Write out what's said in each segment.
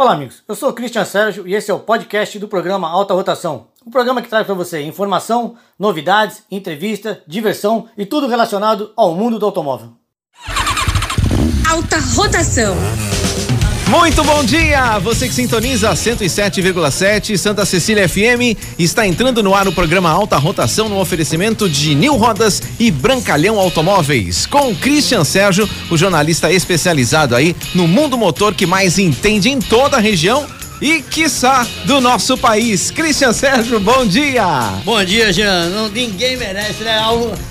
Olá, amigos. Eu sou o Cristian Sérgio e esse é o podcast do programa Alta Rotação. Um programa que traz para você informação, novidades, entrevista, diversão e tudo relacionado ao mundo do automóvel. Alta Rotação. Muito bom dia! Você que sintoniza 107,7 Santa Cecília FM está entrando no ar o programa Alta Rotação no oferecimento de Nil Rodas e Brancalhão Automóveis, com Christian Sérgio, o jornalista especializado aí no mundo motor que mais entende em toda a região e, quiçá, do nosso país. Christian Sérgio, bom dia! Bom dia, Jean. Não, ninguém merece, né?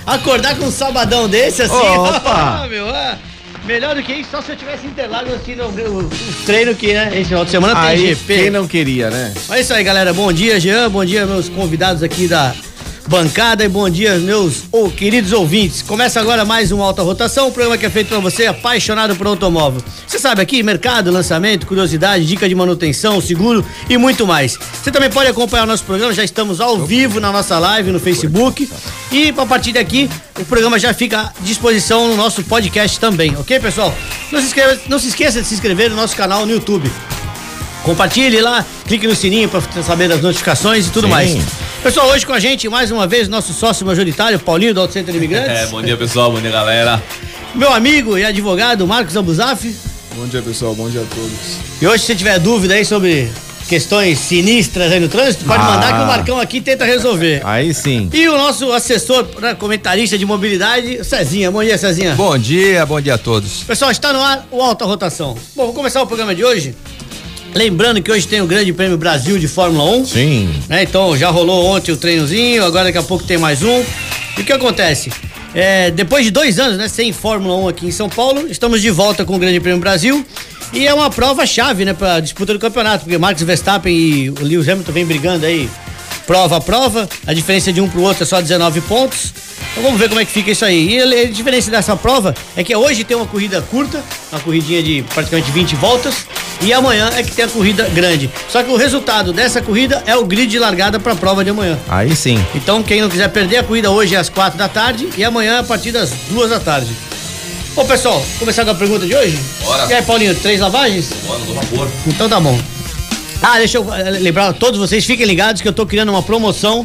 Acordar com um sabadão desse assim. Opa! meu, é. Melhor do que isso, só se eu tivesse Interlagos assistindo o, o treino que, né? Esse final de semana tem Aí, GP. quem não queria, né? É isso aí, galera. Bom dia, Jean. Bom dia, meus convidados aqui da bancada e bom dia, meus oh, queridos ouvintes. Começa agora mais um Alta Rotação, um programa que é feito para você apaixonado por automóvel. Você sabe aqui, mercado, lançamento, curiosidade, dica de manutenção, seguro e muito mais. Você também pode acompanhar o nosso programa, já estamos ao vivo na nossa live no Facebook. E a partir daqui, o programa já fica à disposição no nosso podcast também, ok, pessoal? Não se, inscreva, não se esqueça de se inscrever no nosso canal no YouTube. Compartilhe lá, clique no sininho para saber das notificações e tudo Sim. mais. Pessoal, hoje com a gente, mais uma vez, nosso sócio majoritário, Paulinho do Auto Center Imigrantes. É, bom dia pessoal, bom dia galera. Meu amigo e advogado, Marcos Abuzaf. Bom dia, pessoal. Bom dia a todos. E hoje, se tiver dúvida aí sobre questões sinistras aí no trânsito, pode Ah. mandar que o Marcão aqui tenta resolver. Aí sim. E o nosso assessor, né, comentarista de mobilidade, Cezinha. Bom dia, Cezinha. Bom dia, bom dia a todos. Pessoal, está no ar o Alta Rotação. Bom, vou começar o programa de hoje. Lembrando que hoje tem o Grande Prêmio Brasil de Fórmula 1. Sim. né? Então já rolou ontem o treinozinho, agora daqui a pouco tem mais um. E o que acontece? É, depois de dois anos, né, sem Fórmula 1 aqui em São Paulo, estamos de volta com o Grande Prêmio Brasil. E é uma prova chave, né, pra disputa do campeonato, porque Max Verstappen e o Lewis Hamilton vem brigando aí prova a prova. A diferença de um pro outro é só 19 pontos. Então vamos ver como é que fica isso aí. E a diferença dessa prova é que hoje tem uma corrida curta, uma corridinha de praticamente 20 voltas, e amanhã é que tem a corrida grande. Só que o resultado dessa corrida é o grid de largada para a prova de amanhã. Aí sim. Então quem não quiser perder a corrida hoje é às 4 da tarde e amanhã a partir das 2 da tarde. Bom, pessoal, começar com a pergunta de hoje? Bora. E aí, Paulinho, três lavagens? Bora, do vapor. Então tá bom. Ah, deixa eu eh, lembrar a todos vocês, fiquem ligados que eu tô criando uma promoção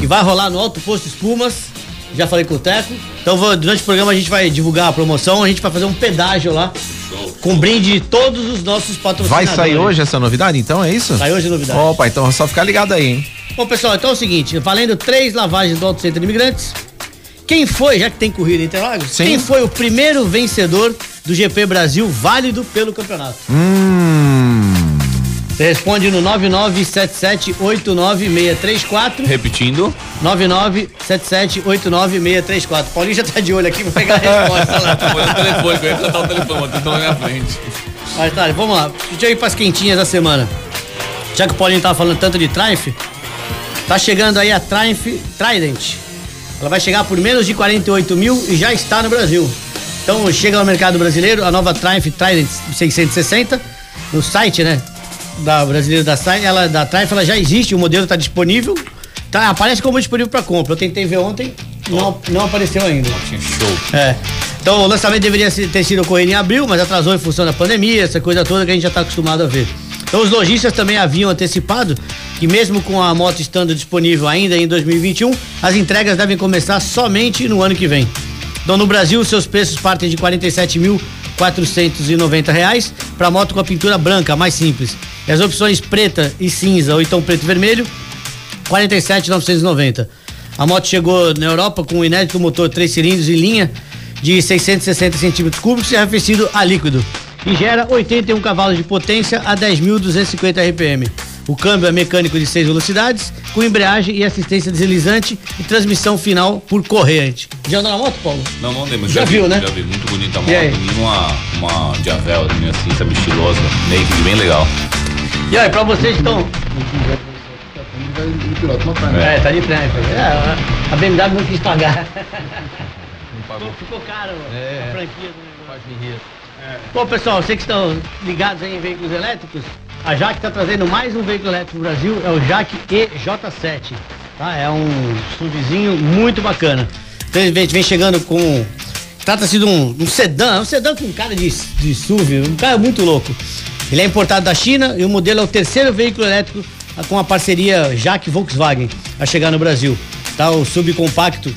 que vai rolar no Alto Posto Espumas. Já falei com o Teco. Então vou- durante o programa a gente vai divulgar a promoção, a gente vai fazer um pedágio lá com brinde de todos os nossos Vai patrocinadores. sair hoje essa novidade, então, é isso? Sai hoje a novidade. Opa, então é só ficar ligado aí, hein? Bom, pessoal, então é o seguinte, valendo três lavagens do Auto Center Imigrantes. Quem foi, já que tem corrida em Interlagos, Sim. quem foi o primeiro vencedor do GP Brasil válido pelo campeonato? Hum. Você responde no 997789634. Repetindo. 997789634. Paulinho já tá de olho aqui pra pegar a resposta lá. Foi o telefone, eu ia cantar o telefone, tô na minha frente. Mas tá, vamos lá. Deixa eu ir pras quentinhas da semana. Já que o Paulinho tava falando tanto de Triumph, tá chegando aí a Triumph Trident. Ela vai chegar por menos de 48 mil e já está no Brasil. Então chega no mercado brasileiro a nova Triumph Trident 660 no site, né? Da brasileira da, Tri- ela, da Triumph, ela já existe, o modelo tá disponível. Tá, aparece como disponível para compra. Eu tentei ver ontem, não, não apareceu ainda. Show. É. Então o lançamento deveria ter sido ocorrido em abril, mas atrasou em função da pandemia, essa coisa toda que a gente já está acostumado a ver. Então os lojistas também haviam antecipado que mesmo com a moto estando disponível ainda em 2021, as entregas devem começar somente no ano que vem. Então no Brasil seus preços partem de R$ 47.490 reais para moto com a pintura branca, mais simples. E as opções preta e cinza ou então preto e vermelho 47,990. A moto chegou na Europa com um inédito motor 3 cilindros em linha de 660 centímetros cúbicos e arrefecido a líquido. E gera 81 cavalos de potência a 10.250 RPM. O câmbio é mecânico de 6 velocidades, com embreagem e assistência deslizante e transmissão final por corrente. Já andou na moto, Paulo? Não, não lembro. Já vi, viu, né? Já vi, muito bonita a E moto. Uma, uma Javel, assim, sabe, estilosa. Naked, bem legal. E aí, pra vocês estão. Tá, É, tá de frente. É, a BMW não quis pagar. Ficou, ficou caro a franquia do negócio. Bom, pessoal, vocês que estão ligados aí em veículos elétricos, a Jaque está trazendo mais um veículo elétrico no Brasil, é o Jaque EJ7. Tá? É um SUVzinho muito bacana. Então, vem, vem chegando com. Trata-se de um, um sedã, um sedã com cara de, de SUV, um cara muito louco. Ele é importado da China e o modelo é o terceiro veículo elétrico com a parceria Jaque Volkswagen a chegar no Brasil. Tá o subcompacto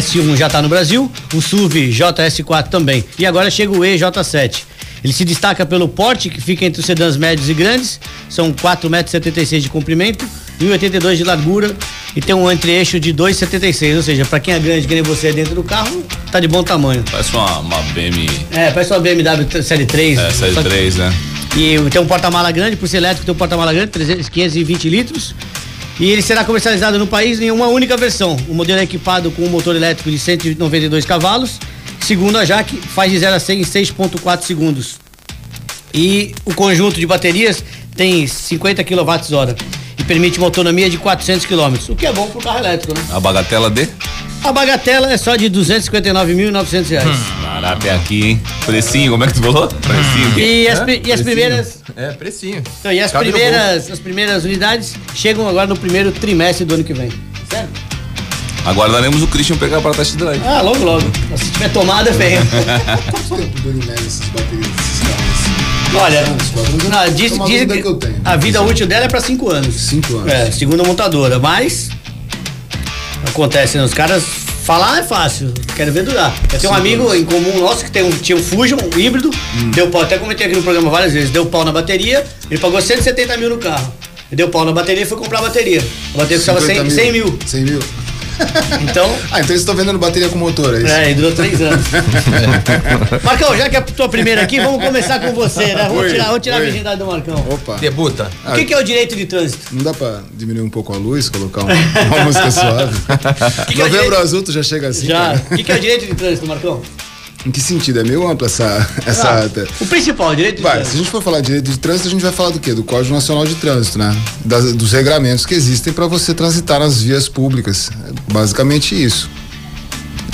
JS1 já está no Brasil, o SUV JS4 também. E agora chega o EJ7. Ele se destaca pelo porte que fica entre os sedãs médios e grandes, são 4,76 metros de comprimento, 1,82 de largura e tem um entre-eixo de 2,76, ou seja, para quem é grande que nem você dentro do carro, tá de bom tamanho. Parece uma, uma BM. É, parece uma BMW Série 3. É, série só que- 3, né? E tem um porta-mala grande, por ser elétrico tem um porta-mala grande, 300, 520 litros. E ele será comercializado no país em uma única versão. O modelo é equipado com um motor elétrico de 192 cavalos. Segundo a Jaque, faz de 0 a 100 em 6,4 segundos. E o conjunto de baterias tem 50 kWh e permite uma autonomia de 400 km, o que é bom pro carro elétrico, né? A bagatela de. A bagatela é só de 259.900 reais. Caraca, aqui, hein? Precinho, como é que tu falou? Precinho. E as, pri- e as primeiras É, precinho. Então, e as Cabe no primeiras, as primeiras unidades chegam agora no primeiro trimestre do ano que vem. Certo? Aguardaremos o Christian pegar para test drive. Ah, logo, logo. Se tiver tomada, vem. Quanto tempo dura em média essas baterias desses carros? Olha, não, diz, É uma diz dúvida que que eu tenho. a vida útil dela é pra cinco anos. Cinco anos. É, segundo a montadora. Mas acontece, né? Os caras falar é fácil, quero ver durar. Eu tenho um amigo em comum nosso que tem um, tinha um Fusion, um híbrido, Hum. deu pau, até comentei aqui no programa várias vezes, deu pau na bateria, ele pagou 170 mil no carro. Deu pau na bateria e foi comprar a bateria. A bateria custava 100, 100 mil. 100 mil. Então, Ah, então eles estão vendendo bateria com motor, é isso? É, e durou três anos. Marcão, já que é a tua primeira aqui, vamos começar com você, né? Vamos tirar, vamos tirar a virgindade do Marcão. Opa. Debuta. O que, que é o direito de trânsito? Não dá pra diminuir um pouco a luz, colocar um- uma música suave? que é o Novembro direito- azul, tu já chega assim, Já. O que, que é o direito de trânsito, Marcão? Em que sentido? É meio ampla essa... essa Ah, o principal, o direito de Vai, se a trânsito. gente for falar de direito de trânsito, a gente vai falar do quê? Do Código Nacional de Trânsito, né? Das- dos regramentos que existem para você transitar nas vias públicas. É basicamente isso.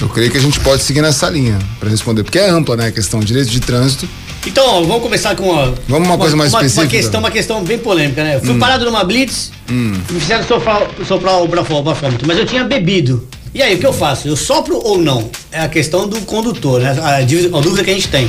Eu creio que a gente pode seguir nessa linha para responder, porque é ampla, né? A questão de direito de trânsito. Então, vamos começar com uma. Vamos uma coisa mais uma, específica. Uma questão, uma questão bem polêmica, né? Eu fui parado numa blitz, me fizeram soprar, soprar o brafo- o bafômetro, mas eu tinha bebido. E aí, o que eu faço? Eu sopro ou não? É a questão do condutor, né? A, a dúvida que a gente tem.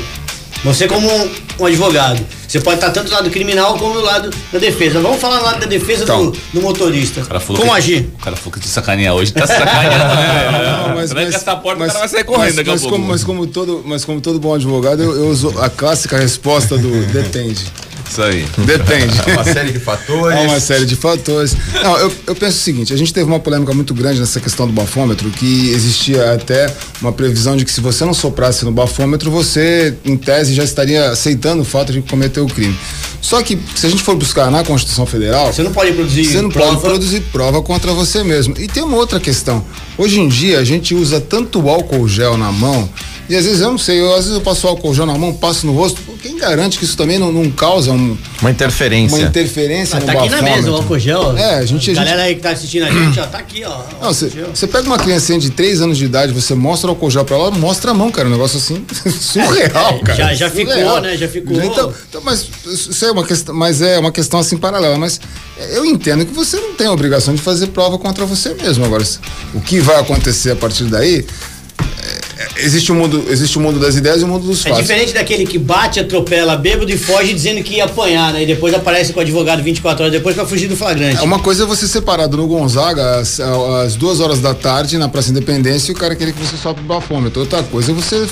Você como um, um advogado, você pode estar tanto do lado criminal como do lado da defesa. Vamos falar do lado da defesa Então. do, do motorista. Como que, agir? O cara falou que te sacanear hoje. Tá sacaneando, né? Não, mas, Tranca mas, essa porta, mas- o cara vai sair correndo mas, como, mas, como todo, mas como todo bom advogado, eu, eu uso a clássica resposta do depende. Isso aí. Depende. Uma série de fatores. Há uma série de fatores. Não, eu, eu penso o seguinte: a gente teve uma polêmica muito grande nessa questão do bafômetro, que existia até uma previsão de que se você não soprasse no bafômetro, você, em tese, já estaria aceitando o fato de que cometeu o crime. Só que, se a gente for buscar na Constituição Federal. Você não pode produzir Você não prova. pode produzir prova contra você mesmo. E tem uma outra questão. Hoje em dia a gente usa tanto álcool gel na mão. E às vezes eu não sei, eu, às vezes eu passo álcool gel na mão, passo no rosto. Quem garante que isso também não, não causa um- Uma interferência. uma interferência Ah, no tá aqui na mesa o álcool gel. É, a gente- a Galera aí que tá assistindo a gente, ó, tá aqui, ó. Não, você, pega uma criancinha de 3 anos de idade, você mostra o álcool gel pra ela, mostra a mão, cara. Um negócio assim surreal, É, cara. já- já ficou, Surreal. né? Já ficou. Então, então, mas isso é uma questão, mas é uma questão assim paralela. Mas eu entendo que você não tem a obrigação de fazer prova contra você mesmo. Agora, o que vai acontecer a partir daí? É, existe o mundo, existe o mundo das ideias e o mundo dos É fatos. diferente daquele que bate, atropela, bêbado e foge dizendo que ia apanhar, né? E depois aparece com o advogado 24 horas depois pra fugir do flagrante. É, Uma coisa é você separado no Gonzaga às, às duas horas da tarde na Praça Independência e o cara querer que você sobe o bafômetro. Outra coisa é você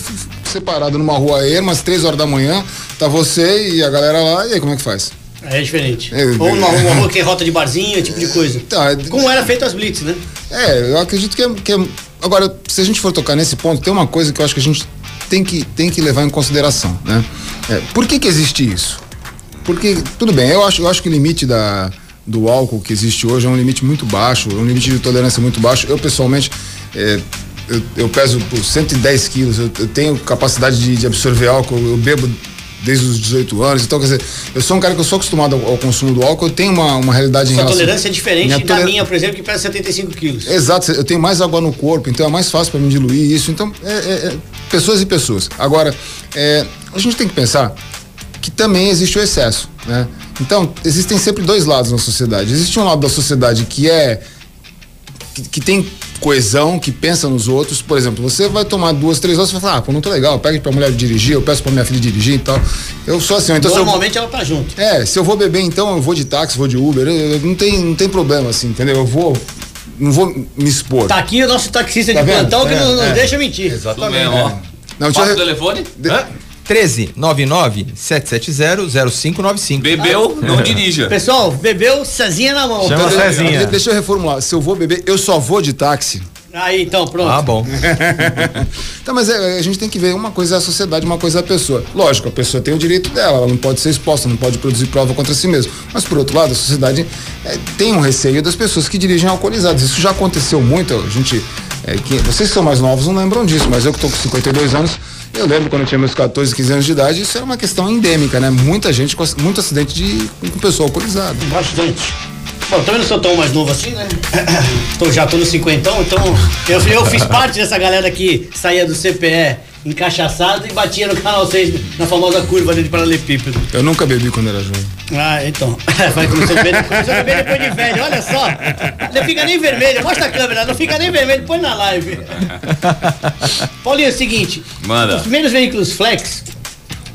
separado numa rua aí, umas três horas da manhã, tá você e a galera lá, e aí como é que faz? É diferente. É, Ou uma, é. uma rua que é rota de barzinho, tipo de coisa. Tá, é- Como era feito as blitz, né? É, eu acredito que é, que é- Agora, se a gente for tocar nesse ponto, tem uma coisa que eu acho que a gente tem que, tem que levar em consideração, né? É, por que que existe isso? Porque, tudo bem, eu acho, eu acho que o limite da, do álcool que existe hoje é um limite muito baixo, é um limite de tolerância muito baixo. Eu, pessoalmente, é, eu, eu peso por 110 quilos, eu, eu tenho capacidade de, de absorver álcool, eu bebo desde os 18 anos, então, quer dizer, eu sou um cara que eu sou acostumado ao, ao consumo do álcool, eu tenho uma, uma realidade em Sua relação... tolerância é diferente Minha da toler- minha, por exemplo, que pesa 75 quilos. Exato, eu tenho mais água no corpo, então é mais fácil para mim diluir isso. Então, é, é- é pessoas e pessoas. Agora, é, a gente tem que pensar que também existe o excesso, né? Então, existem sempre dois lados na sociedade. Existe um lado da sociedade que é que, que tem coesão, que pensa nos outros. Por exemplo, você vai tomar duas, três horas, você vai falar, ah, pô, não tô legal, pega pra mulher dirigir, eu peço pra minha filha dirigir e tal. Eu sou assim, então se eu Normalmente ela tá junto. é, se eu vou beber, então eu vou de táxi, vou de Uber, eu- eu- não, tem, não tem problema, assim, entendeu? Eu vou. Não vou me expor. Tá aqui o nosso taxista Tá de vendo? plantão que É, não, não é. deixa mentir. Mesmo, ó. Não, deixa Passa o eu- telefone? Hã? 13 99 770 0595. Bebeu, não dirija. Pessoal, bebeu, Cezinha na mão. Chama Então, Cezinha. de- Deixa eu reformular. Se eu vou beber, eu só vou de táxi. Aí, então, pronto. Ah, bom. Então, mas é, a gente tem que ver uma coisa é a sociedade, uma coisa é a pessoa. Lógico, a pessoa tem o direito dela, ela não pode ser exposta, não pode produzir prova contra si mesma. Mas, por outro lado, a sociedade é, tem um receio das pessoas que dirigem alcoolizadas. Isso já aconteceu muito, a gente. É, que- vocês que são mais novos não lembram disso, mas eu que estou com 52 anos, eu lembro quando eu tinha meus 14, 15 anos de idade, isso era uma questão endêmica, né? Muita gente, com muito acidente de, com pessoa alcoolizada. Bastante. Bom, também não sou tão mais novo assim, né? Tô, já tô no cinquentão, então eu, eu fiz parte dessa galera que saía do CPE encaixaçado e batia no canal 6 na famosa curva ali de paralelepípedo. Eu nunca bebi quando era jovem. Ah, então. Vai começar a beber, começou a beber depois de velho, olha só. Não fica nem vermelho, mostra a câmera, não fica nem vermelho, põe na live. Paulinho, é o seguinte. Manda. Os primeiros veículos flex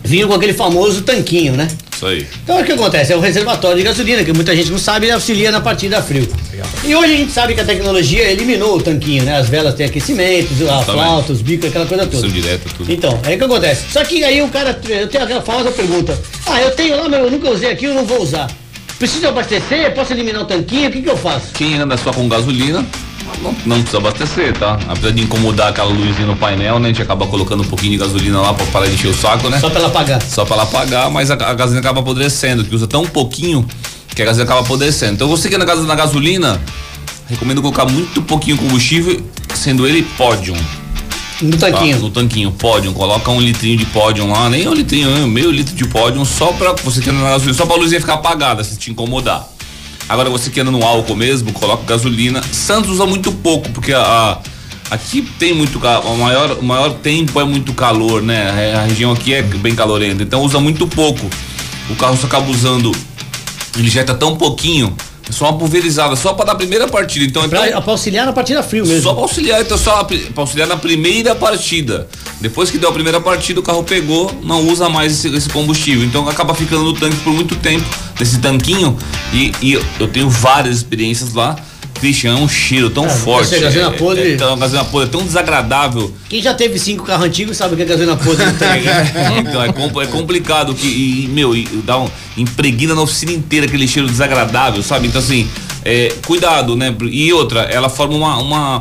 vinham com aquele famoso tanquinho, né? Isso aí. Então o que acontece? É o reservatório de gasolina, que muita gente não sabe, ele auxilia na partida frio. E hoje a gente sabe que a tecnologia eliminou o tanquinho, né? As velas têm aquecimento, a flauta, os bicos, aquela coisa toda. São direto, tudo. Então, aí o que acontece? Só que aí o cara, eu tenho aquela famosa pergunta: Ah, eu tenho lá, mas eu nunca usei aqui, eu não vou usar. Preciso abastecer? Posso eliminar o tanquinho? O que, que eu faço? Quem anda só com gasolina, não, não precisa abastecer, tá? Apesar de incomodar aquela luzinha no painel, né? A gente acaba colocando um pouquinho de gasolina lá pra parar de encher o saco, né? Só pra ela pagar. Só pra ela pagar, mas a, a gasolina acaba apodrecendo, que usa tão pouquinho que a gasolina acaba apodrecendo. Então você que anda na casa- na gasolina, recomendo colocar muito pouquinho combustível, sendo ele pódium. No Tá? tanquinho. No tanquinho, pódium. Coloca um litrinho de pódium lá, nem um litrinho, meio litro de pódium, só pra você que anda na gasolina, só pra luzinha ficar apagada, se te incomodar. Agora você que anda no álcool mesmo, coloca gasolina. Santos usa muito pouco, porque a. a- Aqui tem muito o maior, o maior tempo é muito calor, né? A, a região aqui é bem calorenta, então usa muito pouco. O carro só acaba usando, ele jeta tão pouquinho, é só uma pulverizada, só pra dar a primeira partida. Então, então Pra, pra auxiliar na partida frio mesmo. só pra auxiliar, então só pra auxiliar na primeira partida. Depois que deu a primeira partida, o carro pegou, não usa mais esse, esse combustível. Então acaba ficando no tanque por muito tempo, nesse tanquinho. E, e eu tenho várias experiências lá. Christian, é um cheiro tão forte. você gasolina é, podre- É, então, gasolina podre é tão desagradável. Quem já teve cinco carros antigos sabe o que é gasolina podre no tanque. então é, é complicado que e, meu e, dá um impregna na oficina inteira aquele cheiro desagradável sabe então assim é, cuidado né e outra ela forma uma uma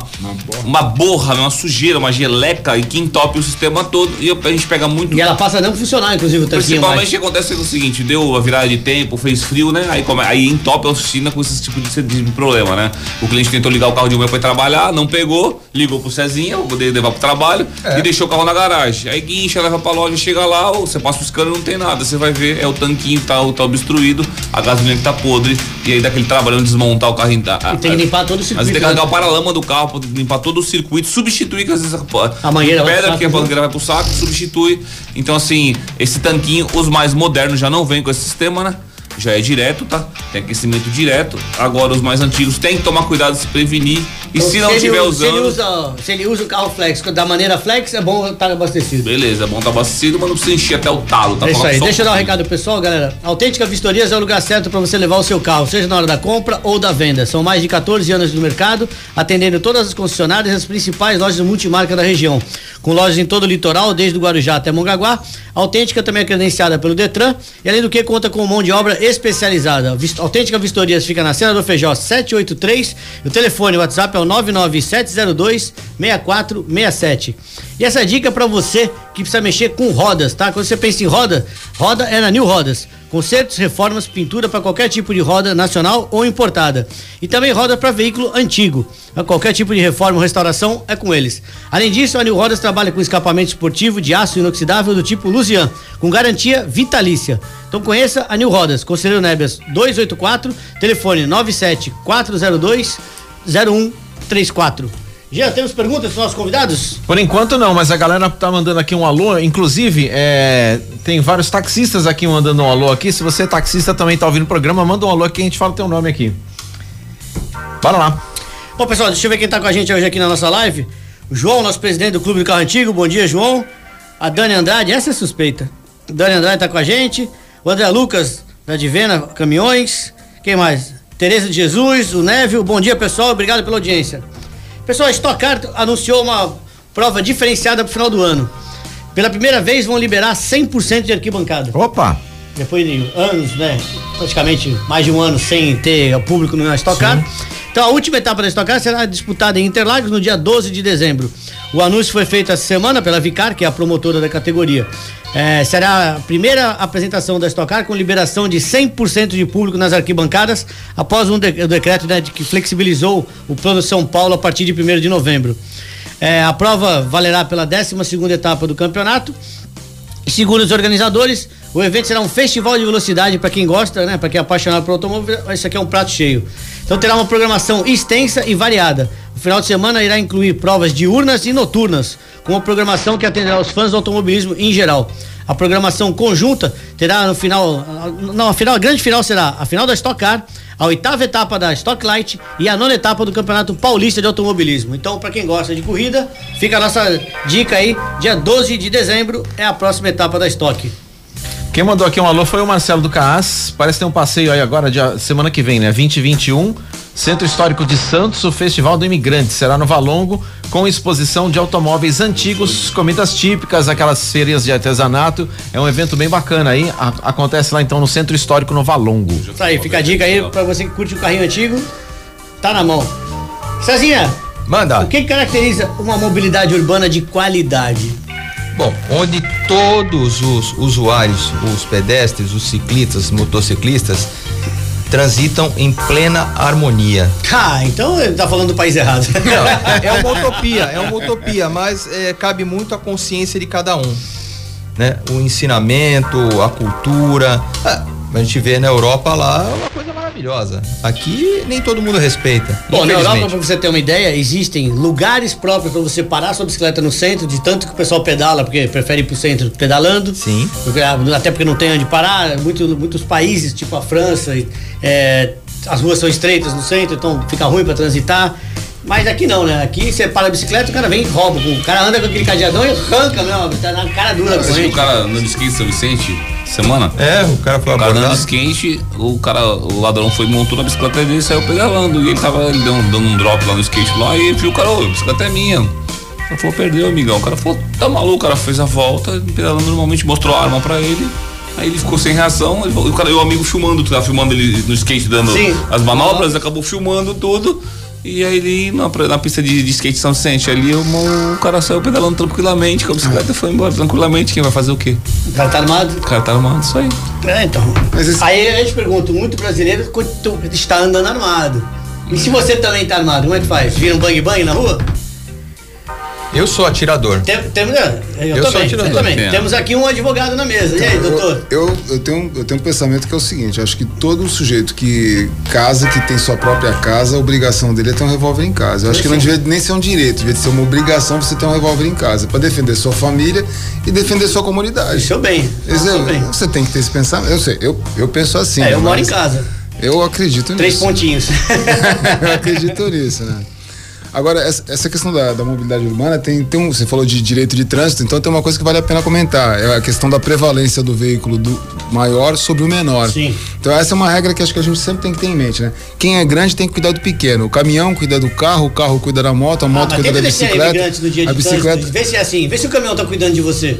uma borra uma sujeira uma geleca e que entope o sistema todo e a gente pega muito E ela passa a não funcionar, inclusive, o tanquinho Principalmente mais. o que acontece é o seguinte, deu a virada de tempo, fez frio, né? Aí, come, aí entope a oficina com esse tipo de, de problema, né? O cliente tentou ligar o carro de manhã pra ir trabalhar, não pegou, ligou pro Cezinha, pra poder levar pro trabalho É. e deixou o carro na garagem. Aí guincha, leva pra loja, chega lá, ou você passa o scanner não tem nada. Você vai ver, é o tanquinho que tá, tá obstruído, a gasolina que tá podre, e aí daquele trabalhão de desmontar o carro. E tem que limpar todo o circuito. tem que né? carregar o paralama do carro limpar todo o circuito, substituir, que às vezes A mangueira vai pro pedra, saco, que a né? mangueira vai pro saco, substitui. Então, assim, esse tanquinho, os mais modernos já não vêm com esse sistema, né? Já é direto, tá? Tem aquecimento direto. Agora, os mais antigos tem que tomar cuidado, se prevenir. E Então, se não estiver usa- Se ele, usando. usa, se ele usa o carro flex da maneira flex, é bom estar abastecido. Beleza, é bom tá abastecido, mas não precisa encher até o talo, tá? É isso aí. Deixa eu dar um recado pro pessoal, galera. Autêntica Vistorias é o lugar certo para você levar o seu carro, seja na hora da compra ou da venda. São mais de 14 anos no mercado, atendendo todas as concessionárias e as principais lojas multimarca da região. Com lojas em todo o litoral, desde o Guarujá até Mongaguá. A Autêntica também é credenciada pelo Detran e, além do que, conta com mão de obra especializada. Vis- Autêntica Vistorias fica na Cena do Feijó 783. E o telefone, o WhatsApp é o 99702 6467. E essa dica para você que precisa mexer com rodas, tá? Quando você pensa em roda, roda é na New Rodas. Consertos, reformas, pintura para qualquer tipo de roda nacional ou importada. E também roda para veículo antigo. Pra Qualquer tipo de reforma ou restauração é com eles. Além disso, a New Rodas trabalha com escapamento esportivo de aço inoxidável do tipo Lusian, com garantia vitalícia. Então conheça a New Rodas, Conselheiro Nébias 284, telefone 97402 0134. Já temos perguntas dos nossos convidados? Por enquanto não, mas a galera tá mandando aqui um alô. Inclusive, é, tem vários taxistas aqui mandando um alô aqui. Se você é taxista também tá ouvindo o programa, manda um alô aqui que a gente fala teu nome aqui. Bora lá. Bom, pessoal, deixa eu ver quem tá com a gente hoje aqui na nossa live. O João, nosso presidente do Clube do Carro Antigo. Bom dia, João. A Dani Andrade, essa é suspeita. Dani Andrade tá com a gente. O André Lucas, da Divena Caminhões. Quem mais? Tereza de Jesus, o Névio. Bom dia, pessoal. Obrigado pela audiência. Pessoal, a Stock Car anunciou uma prova diferenciada pro final do ano. Pela primeira vez vão liberar 100% de arquibancada. Opa! Depois de anos, né? Praticamente mais de um ano sem ter público na Stock Car. Então a última etapa da Stock Car será disputada em Interlagos no dia 12 de dezembro. O anúncio foi feito essa semana pela Vicar, que é a promotora da categoria. É, será a primeira apresentação da Stock Car com liberação de 100% de público nas arquibancadas após um de- decreto né, de que flexibilizou o plano São Paulo a partir de 1 de novembro. É, a prova valerá pela 12 segunda etapa do campeonato Segundo os organizadores, o evento será um festival de velocidade para quem gosta, né? Para quem é apaixonado por automóvel, isso aqui é um prato cheio. Então terá uma programação extensa e variada. O final de semana irá incluir provas diurnas e noturnas, com uma programação que atenderá os fãs do automobilismo em geral. A programação conjunta terá no final, não, a final, a grande final será a final da Stock Car, a oitava etapa da Stock Light e a nona etapa do Campeonato Paulista de Automobilismo. Então, para quem gosta de corrida, fica a nossa dica aí, dia 12 de dezembro é a próxima etapa da Stock. Quem mandou aqui um alô foi o Marcelo do Caas. Parece ter um passeio aí agora, dia, semana que vem, né? 2021. Centro Histórico de Santos, o Festival do Imigrante. Será no Valongo, com exposição de automóveis antigos, comidas típicas, aquelas feiras de artesanato. É um evento bem bacana aí. A- acontece lá então no Centro Histórico no Valongo. Isso aí, fica a dica aí para você que curte o carrinho antigo, tá na mão. Cezinha, Manda. o que caracteriza uma mobilidade urbana de qualidade? Bom, onde todos os usuários, os pedestres, os ciclistas, motociclistas, transitam em plena harmonia. Ah, então ele tá falando do país errado. Não, é uma utopia, é uma utopia, mas é, cabe muito à consciência de cada um. Né? O ensinamento, a cultura. Ah, a gente vê na Europa lá uma coisa maravilhosa. Aqui nem todo mundo respeita. Bom, na. Europa, pra você ter uma ideia, existem lugares próprios para você parar sua bicicleta no centro, de tanto que o pessoal pedala, porque prefere ir pro centro pedalando. Sim. Porque, ah, até porque não tem onde parar. Muito, muitos países, tipo a França, é, as ruas são estreitas no centro, então fica ruim para transitar. Mas aqui não, né? Aqui você para a bicicleta, o cara vem e rouba. O cara anda com aquele cadeadão e arranca mesmo, tá na cara dura com Você viu ele. o cara andando de skate São Vicente semana? É, o cara foi O cara andando de abordado. skate, o cara, o ladrão foi montou na bicicleta dele e saiu pedalando. E ele tava ele deu dando um drop lá no skate lá e ele viu o cara, ô, a bicicleta é minha. O cara falou, perdeu, amigão. O cara falou, tá maluco, o cara fez a volta, pedalando normalmente, mostrou a arma pra ele. Aí ele ficou sem reação, ele, falou- o cara, e o amigo filmando, tava filmando ele no skate, dando Sim. as manobras, acabou filmando tudo. E aí ele, na, na pista de, de skate São Vicente, ali o, o cara saiu pedalando tranquilamente, com a bicicleta foi embora tranquilamente. Quem vai fazer o quê? O cara tá armado. O cara tá armado, isso aí. É, então. Esse- Aí a gente pergunta, muito brasileiro está andando armado. E se você também tá armado, como é que faz? Vira um bang bang na rua? Eu sou atirador. Tem, temos, eu, Eu também, sou atirador. eu também. É. Temos aqui um advogado na mesa. E aí, doutor? Eu, eu, eu tenho, eu tenho um pensamento que é o seguinte: eu acho que todo sujeito que casa, que tem sua própria casa, a obrigação dele é ter um revólver em casa. Eu acho que não devia nem ser um direito, devia ser uma obrigação você ter um revólver em casa para defender sua família e defender sua comunidade. Seu bem. É- bem. você tem que ter esse pensamento. Eu sei, eu, eu penso assim. É, eu né, moro em casa. Eu acredito Três nisso. pontinhos. eu acredito nisso, né? Agora, essa, questão da, da mobilidade urbana tem, tem um. Você falou de direito de trânsito, então tem uma coisa que vale a pena comentar. É a questão da prevalência do veículo do maior sobre o menor. Sim. Então essa é uma regra que acho que a gente sempre tem que ter em mente, né? Quem é grande tem que cuidar do pequeno. O caminhão cuida do carro, o carro cuida da moto, a Ah, moto mas cuida da bicicleta. no dia a de bicicleta, trânsito. Vê se é assim. Vê se o caminhão tá cuidando de você.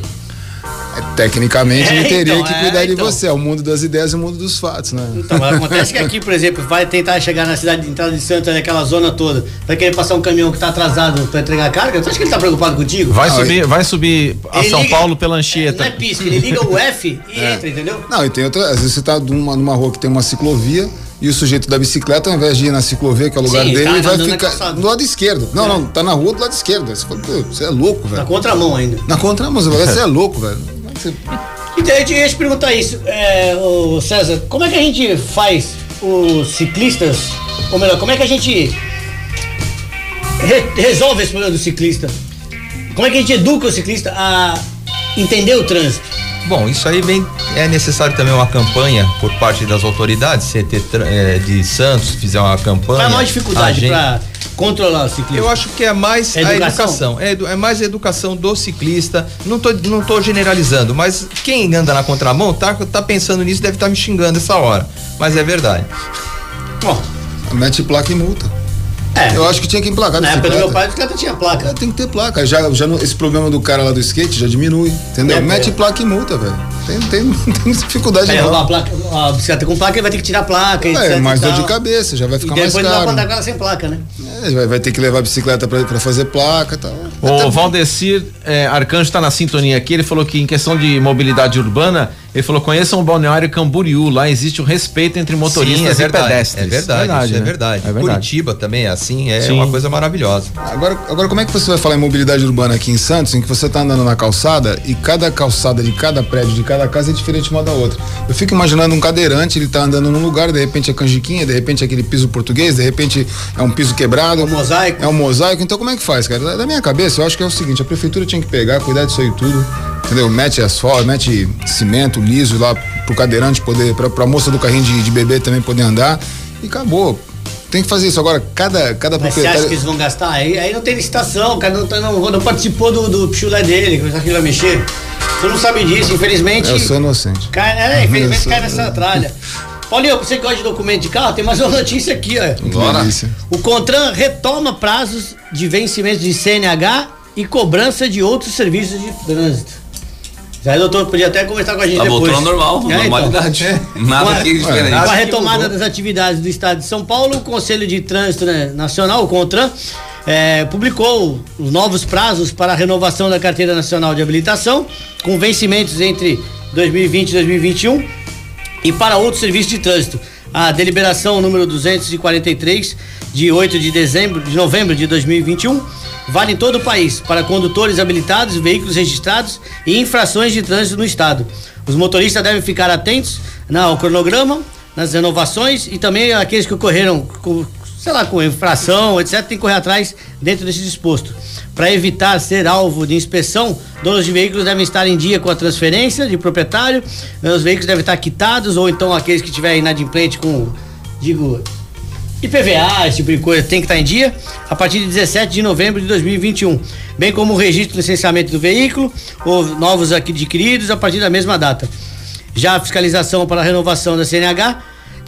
Tecnicamente, É, ele teria então, que é, cuidar de então. você. É o mundo das ideias e o mundo dos fatos, né? Então, acontece que aqui, por exemplo, vai tentar chegar na cidade de entrada de Santa, naquela zona toda, vai querer passar um caminhão que tá atrasado pra entregar carga. Você acha que ele tá preocupado contigo? Vai Ah, subir, vai subir a Ele São liga- Paulo pela Não é Anchieta. pisca, ele liga o F e entra, entendeu? Não, e tem outra. Às vezes você tá numa, numa rua que tem uma ciclovia e o sujeito da bicicleta, ao invés de ir na ciclovia, que é o lugar Sim, dele, tá ele vai na ficar do lado esquerdo. Não, É. não, tá na rua do lado esquerdo. Você fala, você é louco, Na velho. contramão ainda. Na contramão, você fala, você é louco, velho. É Então, eu ia te perguntar isso, é, ô César, como é que a gente faz os ciclistas, ou melhor, como é que a gente re- resolve esse problema do ciclista? Como é que a gente educa o ciclista a entender o trânsito? Bom, isso aí vem é necessário também uma campanha por parte das autoridades, CT eh, de Santos fizer uma campanha. Qual é a maior dificuldade a gente- pra controlar o ciclismo? Eu acho que é mais É a educação? educação. É, é mais a educação do ciclista. Não tô, não tô generalizando, mas quem anda na contramão tá, tá pensando nisso, deve estar me xingando essa hora. Mas é verdade. Bom, Mete placa e multa. É. Eu acho que tinha que emplacar Na época do meu pai, a bicicleta tinha placa. É, tem que ter placa. Já, já não- esse problema do cara lá do skate já diminui, entendeu? É, Mete é. placa e multa, velho. Tem, tem, não tem dificuldade Aí não. roubar a, placa, a bicicleta com placa, ele vai ter que tirar a placa, etc. É, mais e dor tal. de cabeça, já vai E ficar mais depois não caro. com ela sem placa, né? É, vai, vai ter que levar a bicicleta pra, pra fazer placa e tal. O Valdecir é, Arcanjo está na sintonia aqui. Ele falou que em questão de mobilidade urbana, ele falou: conheçam o balneário Camboriú. Lá existe o respeito entre motoristas Sim, é e verdade. pedestres. É verdade, isso é né? verdade. É verdade. Curitiba também é assim, é Sim. uma coisa maravilhosa. Agora, agora, como é que você vai falar em mobilidade urbana aqui em Santos, em que você tá andando na calçada e cada calçada de cada prédio, de cada casa é diferente uma da outra? Eu fico imaginando um cadeirante, ele tá andando num lugar, de repente é canjiquinha, de repente é aquele piso português, de repente é um piso quebrado. É um mosaico. É um mosaico. Então como é que faz, cara? Da- Da minha cabeça, eu acho que é o seguinte, a prefeitura tinha que pegar, cuidar disso aí tudo, entendeu? Mete asfalto, mete cimento liso lá pro cadeirante poder, pra, pra moça do carrinho de, de bebê também poder andar e acabou. Tem que fazer isso agora, cada, cada Mas você acha proprietário... que eles vão gastar? Aí, aí não tem licitação, o cara não, tá- não, não participou do, do chulé dele, que ele vai mexer. Você não sabe disso, infelizmente. Eu sou inocente. Cai, é, infelizmente Eu sou- cai nessa tralha. Paulinho, você que gosta de documento de carro, tem mais uma notícia aqui, ó. Bora. O Contran retoma prazos de vencimento de CNH e cobrança de outros serviços de trânsito. Já o doutor podia até conversar com a gente Tá depois. voltando ao normal, É, então. normalidade. Nada Com a- aqui diferente. Com a Nada retomada das atividades do Estado de São Paulo, o Conselho de Trânsito né, Nacional, o CONTRAN, eh, publicou os novos prazos para a renovação da Carteira Nacional de Habilitação, com vencimentos entre 2020 e 2021, e para outros serviços de trânsito. A deliberação número 243, de 8 de dezembro, de novembro de 2021, vale em todo o país para condutores habilitados, veículos registrados e infrações de trânsito no estado. Os motoristas devem ficar atentos ao cronograma, nas renovações e também aqueles que ocorreram com, sei lá, com infração, etc, tem que correr atrás dentro desse disposto. Para evitar ser alvo de inspeção, donos de veículos devem estar em dia com a transferência de proprietário, os veículos devem estar quitados ou então aqueles que tiverem inadimplente com, digo, IPVA, esse tipo de coisa, tem que estar em dia a partir de 17 de novembro de 2021, bem como o registro do licenciamento do veículo ou novos aqui adquiridos a partir da mesma data. Já a fiscalização para a renovação da CNH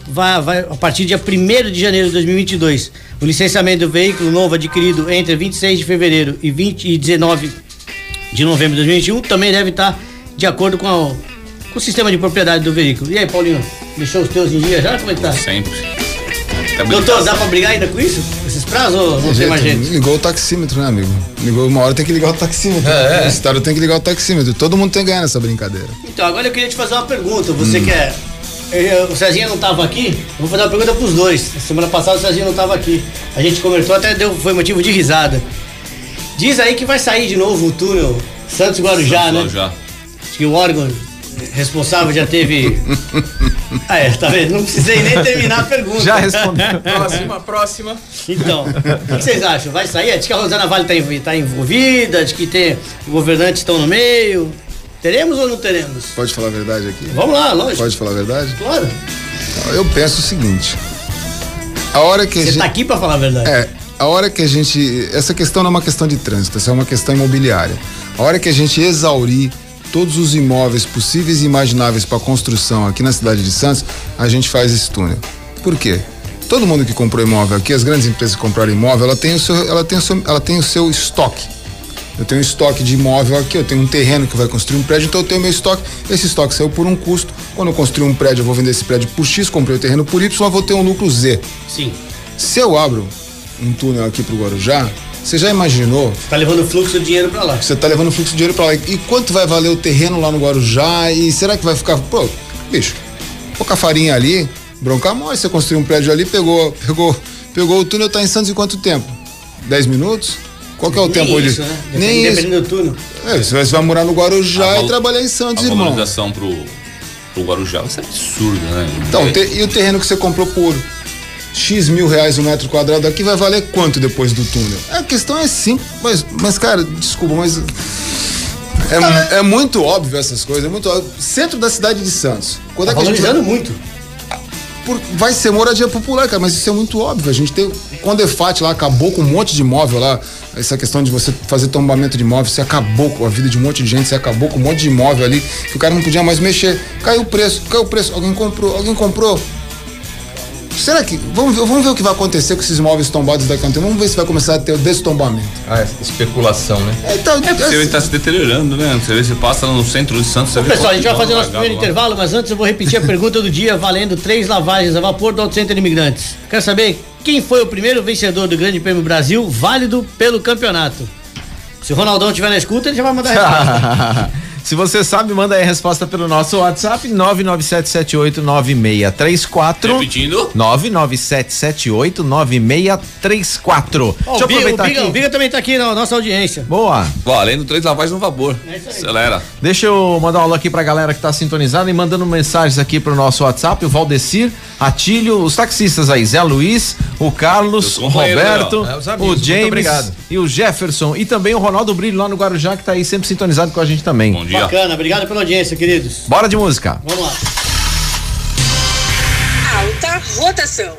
vai, vai a partir dia 1 de janeiro de 2022. O licenciamento do veículo novo adquirido entre 26 de fevereiro e 20 e 19 de novembro de 2021 também deve estar de acordo com, a- com o sistema de propriedade do veículo. E aí, Paulinho, deixou os teus em dia já? Como é que tá? Sempre. Doutor, dá pra brigar ainda com isso? Esses prazos ou não tem mais Gente? Ligou o taxímetro, né, amigo? Ligou uma hora tem que ligar o taxímetro. É, é. Esse cara tem que ligar o taxímetro. Todo mundo tem que ganhar nessa brincadeira. Então, agora eu queria te fazer uma pergunta. Você quer. eu- O Cezinha não tava aqui, eu vou fazer uma pergunta pros dois. Semana passada o Cezinha não tava aqui. A gente conversou, até deu, foi motivo de risada. Diz aí que vai sair de novo o túnel Santos Guarujá, né? Já. Acho que o órgão responsável já teve. ah, é, tá vendo? Não precisei nem terminar a pergunta. Já respondeu. Próxima, próxima. Então, o que vocês acham? Vai sair? Diz que a Rosana Vale tá, env- tá envolvida, de que tem governantes estão no meio. Teremos ou não teremos? Pode falar a verdade aqui? Vamos lá, lógico. Pode falar a verdade? Claro. Eu penso o seguinte. A hora que a Você gente. tá aqui pra falar a verdade. É, a hora que a gente. Essa questão não é uma questão de trânsito, essa é uma questão imobiliária. A hora que a gente exaurir todos os imóveis possíveis e imagináveis para construção aqui na cidade de Santos, a gente faz esse túnel. Por quê? Todo mundo que comprou imóvel aqui, as grandes empresas que compraram imóvel, ela tem o seu, ela tem o seu, ela tem o seu estoque. Eu tenho um estoque de imóvel aqui, eu tenho um terreno que vai construir um prédio, então eu tenho meu estoque. Esse estoque saiu por um custo. Quando eu construir um prédio, eu vou vender esse prédio por X, comprei o terreno por Y, eu vou ter um lucro Z. Sim. Se eu abro um túnel aqui pro Guarujá, você já imaginou Tá levando o fluxo de dinheiro pra lá. você tá levando fluxo de dinheiro pra lá? E quanto vai valer o terreno lá no Guarujá? E será que vai ficar. Pô, bicho, pouca farinha ali, bronca mole, você construiu um prédio ali, pegou, pegou, pegou o túnel, tá em Santos em quanto tempo? 10 minutos? Qual que é o Nem tempo isso, ali? né? Nem isso. Dependendo do túnel. É, você vai- você vai morar no Guarujá A e val- trabalhar em Santos, A irmão. valorização pro, pro Guarujá vai ser absurda, né? Então, te- e o terreno que você comprou por X mil reais um metro quadrado aqui vai valer quanto depois do túnel? A questão é simples, mas, mas cara, desculpa, mas. É, é muito óbvio essas coisas, é muito óbvio. Centro da cidade de Santos. Quando Tá é que a gente valorizando vai, muito. por- vai ser moradia popular, cara, mas isso é muito óbvio. A gente tem. Quando a Defat lá acabou com um monte de imóvel lá, essa questão de você fazer tombamento de imóvel, você acabou com a vida de um monte de gente, você acabou com um monte de imóvel ali, que o cara não podia mais mexer. Caiu o preço, caiu o preço, alguém comprou, alguém comprou. Será que. Vamos ver, vamos ver o que vai acontecer com esses imóveis tombados daqui a um tempo. Vamos ver se vai começar a ter o destombamento. Ah, essa especulação, né? É, então, É, você vê que tá se deteriorando, né? Você vê, você passa lá no centro de Santos, você vê Pessoal, a gente vai fazer nosso largado primeiro lá. intervalo, mas antes eu vou repetir a pergunta do dia, valendo três lavagens a vapor do Auto Center Imigrantes. Quero saber quem foi o primeiro vencedor do Grande Prêmio Brasil, válido pelo campeonato. Se o Ronaldão estiver na escuta, ele já vai mandar a resposta. Se você sabe, manda aí a resposta pelo nosso WhatsApp 997789634. Repetindo. 997789634. Ó, Deixa eu o, Biga, o, aproveitar Biga, aqui. o Biga também tá aqui na nossa audiência. Boa. Valendo três lavagens no vapor. Acelera. Deixa eu mandar um alô aqui pra galera que tá sintonizada e mandando mensagens aqui pro nosso WhatsApp, o Valdecir, Atílio, os taxistas aí, Zé Luiz, o Carlos, o Roberto? É, os amigos, o James obrigado. e o Jefferson e também o Ronaldo Brilho lá no Guarujá que tá aí sempre sintonizado com a gente também. Bom dia. Bacana, obrigado pela audiência, queridos. Bora de música. Vamos lá. Alta rotação.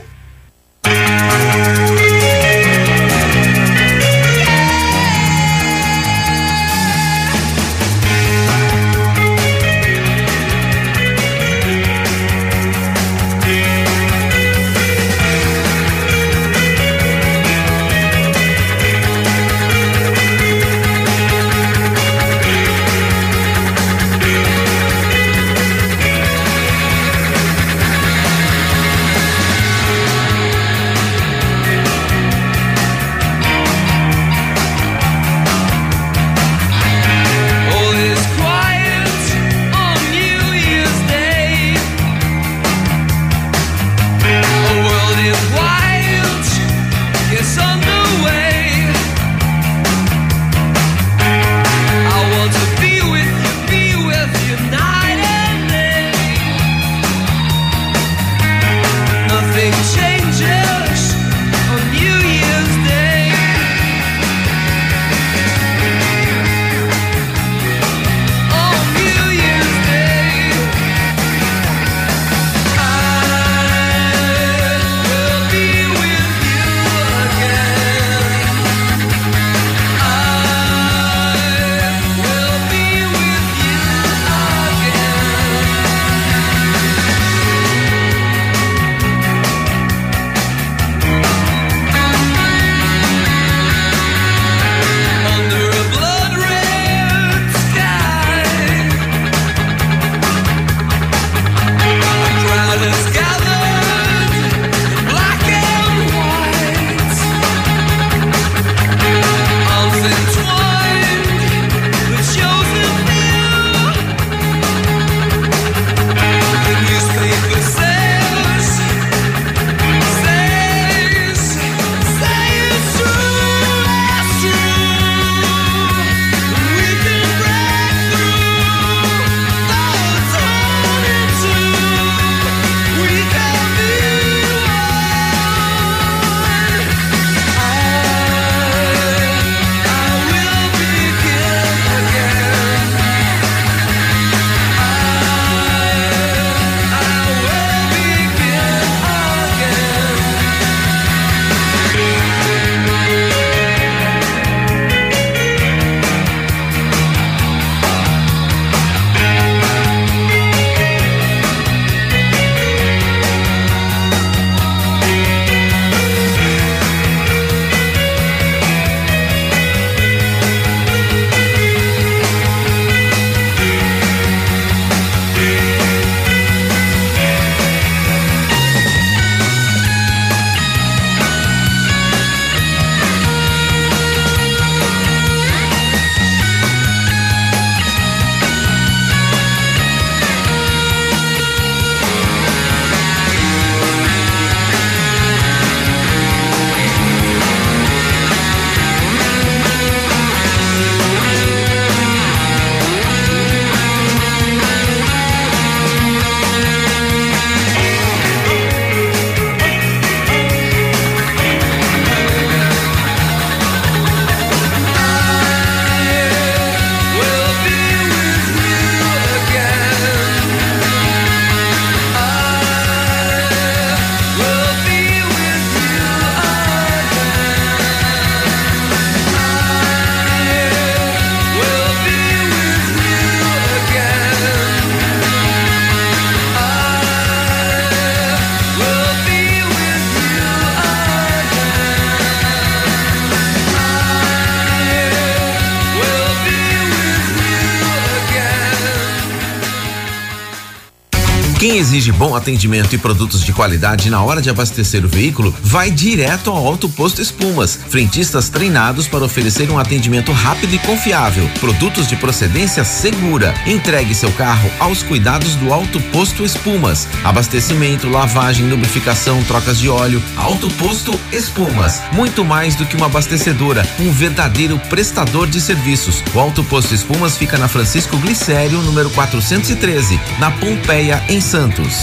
Exige bom atendimento e produtos de qualidade na hora de abastecer o veículo vai direto ao Alto Posto Espumas. Frentistas treinados para oferecer um atendimento rápido e confiável. Produtos de procedência segura. Entregue seu carro aos cuidados do Alto Posto Espumas. Abastecimento, lavagem, lubrificação, trocas de óleo. Alto Posto Espumas. Muito mais do que uma abastecedora, um verdadeiro prestador de serviços. O Alto Posto Espumas fica na Francisco Glicério, número 413, na Pompeia, em Santos.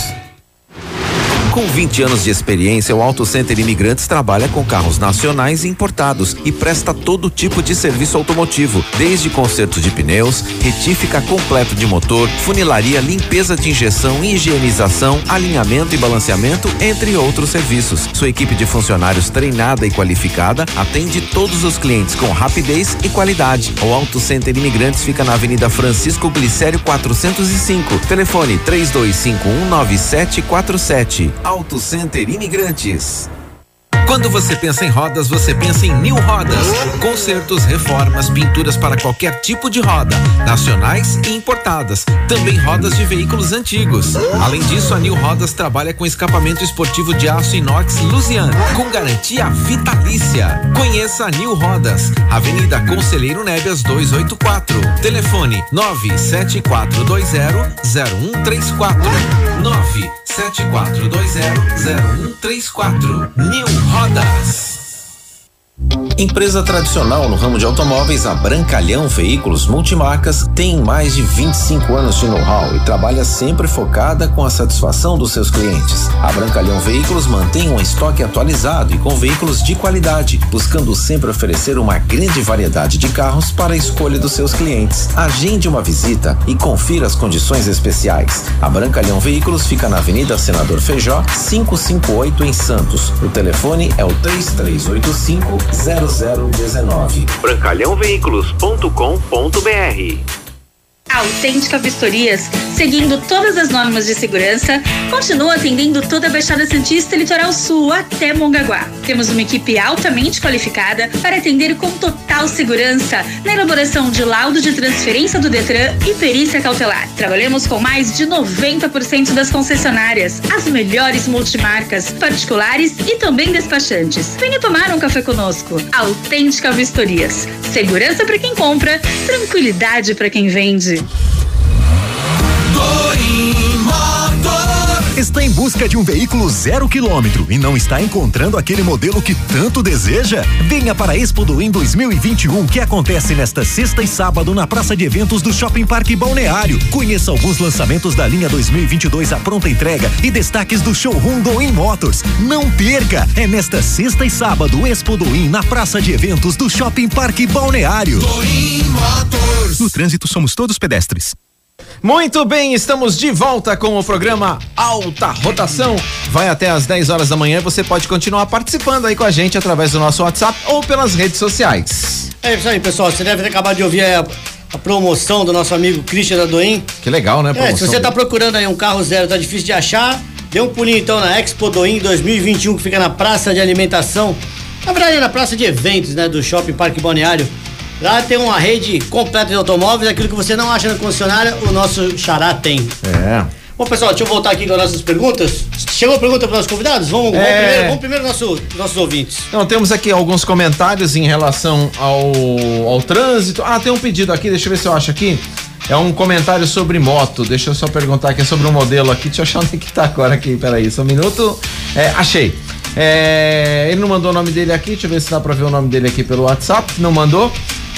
Com 20 anos de experiência, o Auto Center Imigrantes trabalha com carros nacionais e importados e presta todo tipo de serviço automotivo, desde conserto de pneus, retífica completo de motor, funilaria, limpeza de injeção, higienização, alinhamento e balanceamento, entre outros serviços. Sua equipe de funcionários treinada e qualificada atende todos os clientes com rapidez e qualidade. O Auto Center Imigrantes fica na Avenida Francisco Glicério 405. Telefone 3251 9747. Auto Center Imigrantes. Quando você pensa em rodas, você pensa em New Rodas. Consertos, reformas, pinturas para qualquer tipo de roda, nacionais e importadas. Também rodas de veículos antigos. Além disso, a New Rodas trabalha com escapamento esportivo de aço inox Lusian, com garantia vitalícia. Conheça a New Rodas, Avenida Conselheiro Nébias 284. Telefone 97420 0134. 97420 0134. New Rodas. Empresa tradicional no ramo de automóveis, a Brancalhão Veículos Multimarcas tem mais de 25 anos de know-how e trabalha sempre focada com a satisfação dos seus clientes. A Brancalhão Veículos mantém um estoque atualizado e com veículos de qualidade, buscando sempre oferecer uma grande variedade de carros para a escolha dos seus clientes. Agende uma visita e confira as condições especiais. A Brancalhão Veículos fica na Avenida Senador Feijó, 558 em Santos. O telefone é o 3385 0019. Brancalhãoveículos.com.br Autêntica Vistorias, seguindo todas as normas de segurança, continua atendendo toda a Baixada Santista e Litoral Sul até Mongaguá. Temos uma equipe altamente qualificada para atender com total segurança na elaboração de laudo de transferência do Detran e perícia cautelar. Trabalhamos com mais de 90% das concessionárias, as melhores multimarcas, particulares e também despachantes. Venha tomar um café conosco. Autêntica Vistorias. Segurança para quem compra, tranquilidade para quem vende. Thank you. Está em busca de um veículo zero quilômetro e não está encontrando aquele modelo que tanto deseja? Venha para a Expo do em 2021 que acontece nesta sexta e sábado na Praça de Eventos do Shopping Parque Balneário. Conheça alguns lançamentos da linha 2022 à pronta entrega e destaques do showroom do In Motors. Não perca! É nesta sexta e sábado Expo do In na Praça de Eventos do Shopping Parque Balneário. Motors. No trânsito somos todos pedestres. Muito bem, estamos de volta com o programa Alta Rotação. Vai até às 10 horas da manhã. Você pode continuar participando aí com a gente através do nosso WhatsApp ou pelas redes sociais. É isso aí, pessoal. Você deve ter acabado de ouvir a, a promoção do nosso amigo Christian da Doim. Que legal, né? É, se você tá procurando aí um carro zero, tá difícil de achar, dê um pulinho então na Expo Doim 2021, que fica na Praça de Alimentação. Na verdade, é na Praça de Eventos, né? Do Shopping Parque Balneário. Lá tem uma rede completa de automóveis, aquilo que você não acha na concessionária, o nosso Xará tem. É. Bom, pessoal, deixa eu voltar aqui com as nossas perguntas. Chegou a pergunta para os convidados? Vamos, É. vamos primeiro, vamos primeiro nosso, nossos ouvintes. Então, temos aqui alguns comentários em relação ao, ao trânsito. Ah, tem um pedido aqui, deixa eu ver se eu acho aqui. É um comentário sobre moto. Deixa eu só perguntar aqui sobre um modelo aqui. Deixa eu achar onde é que tá agora aqui. Peraí, só um minuto. É, achei. É, ele não mandou o nome dele aqui. Deixa eu ver se dá pra ver o nome dele aqui pelo WhatsApp. Não mandou.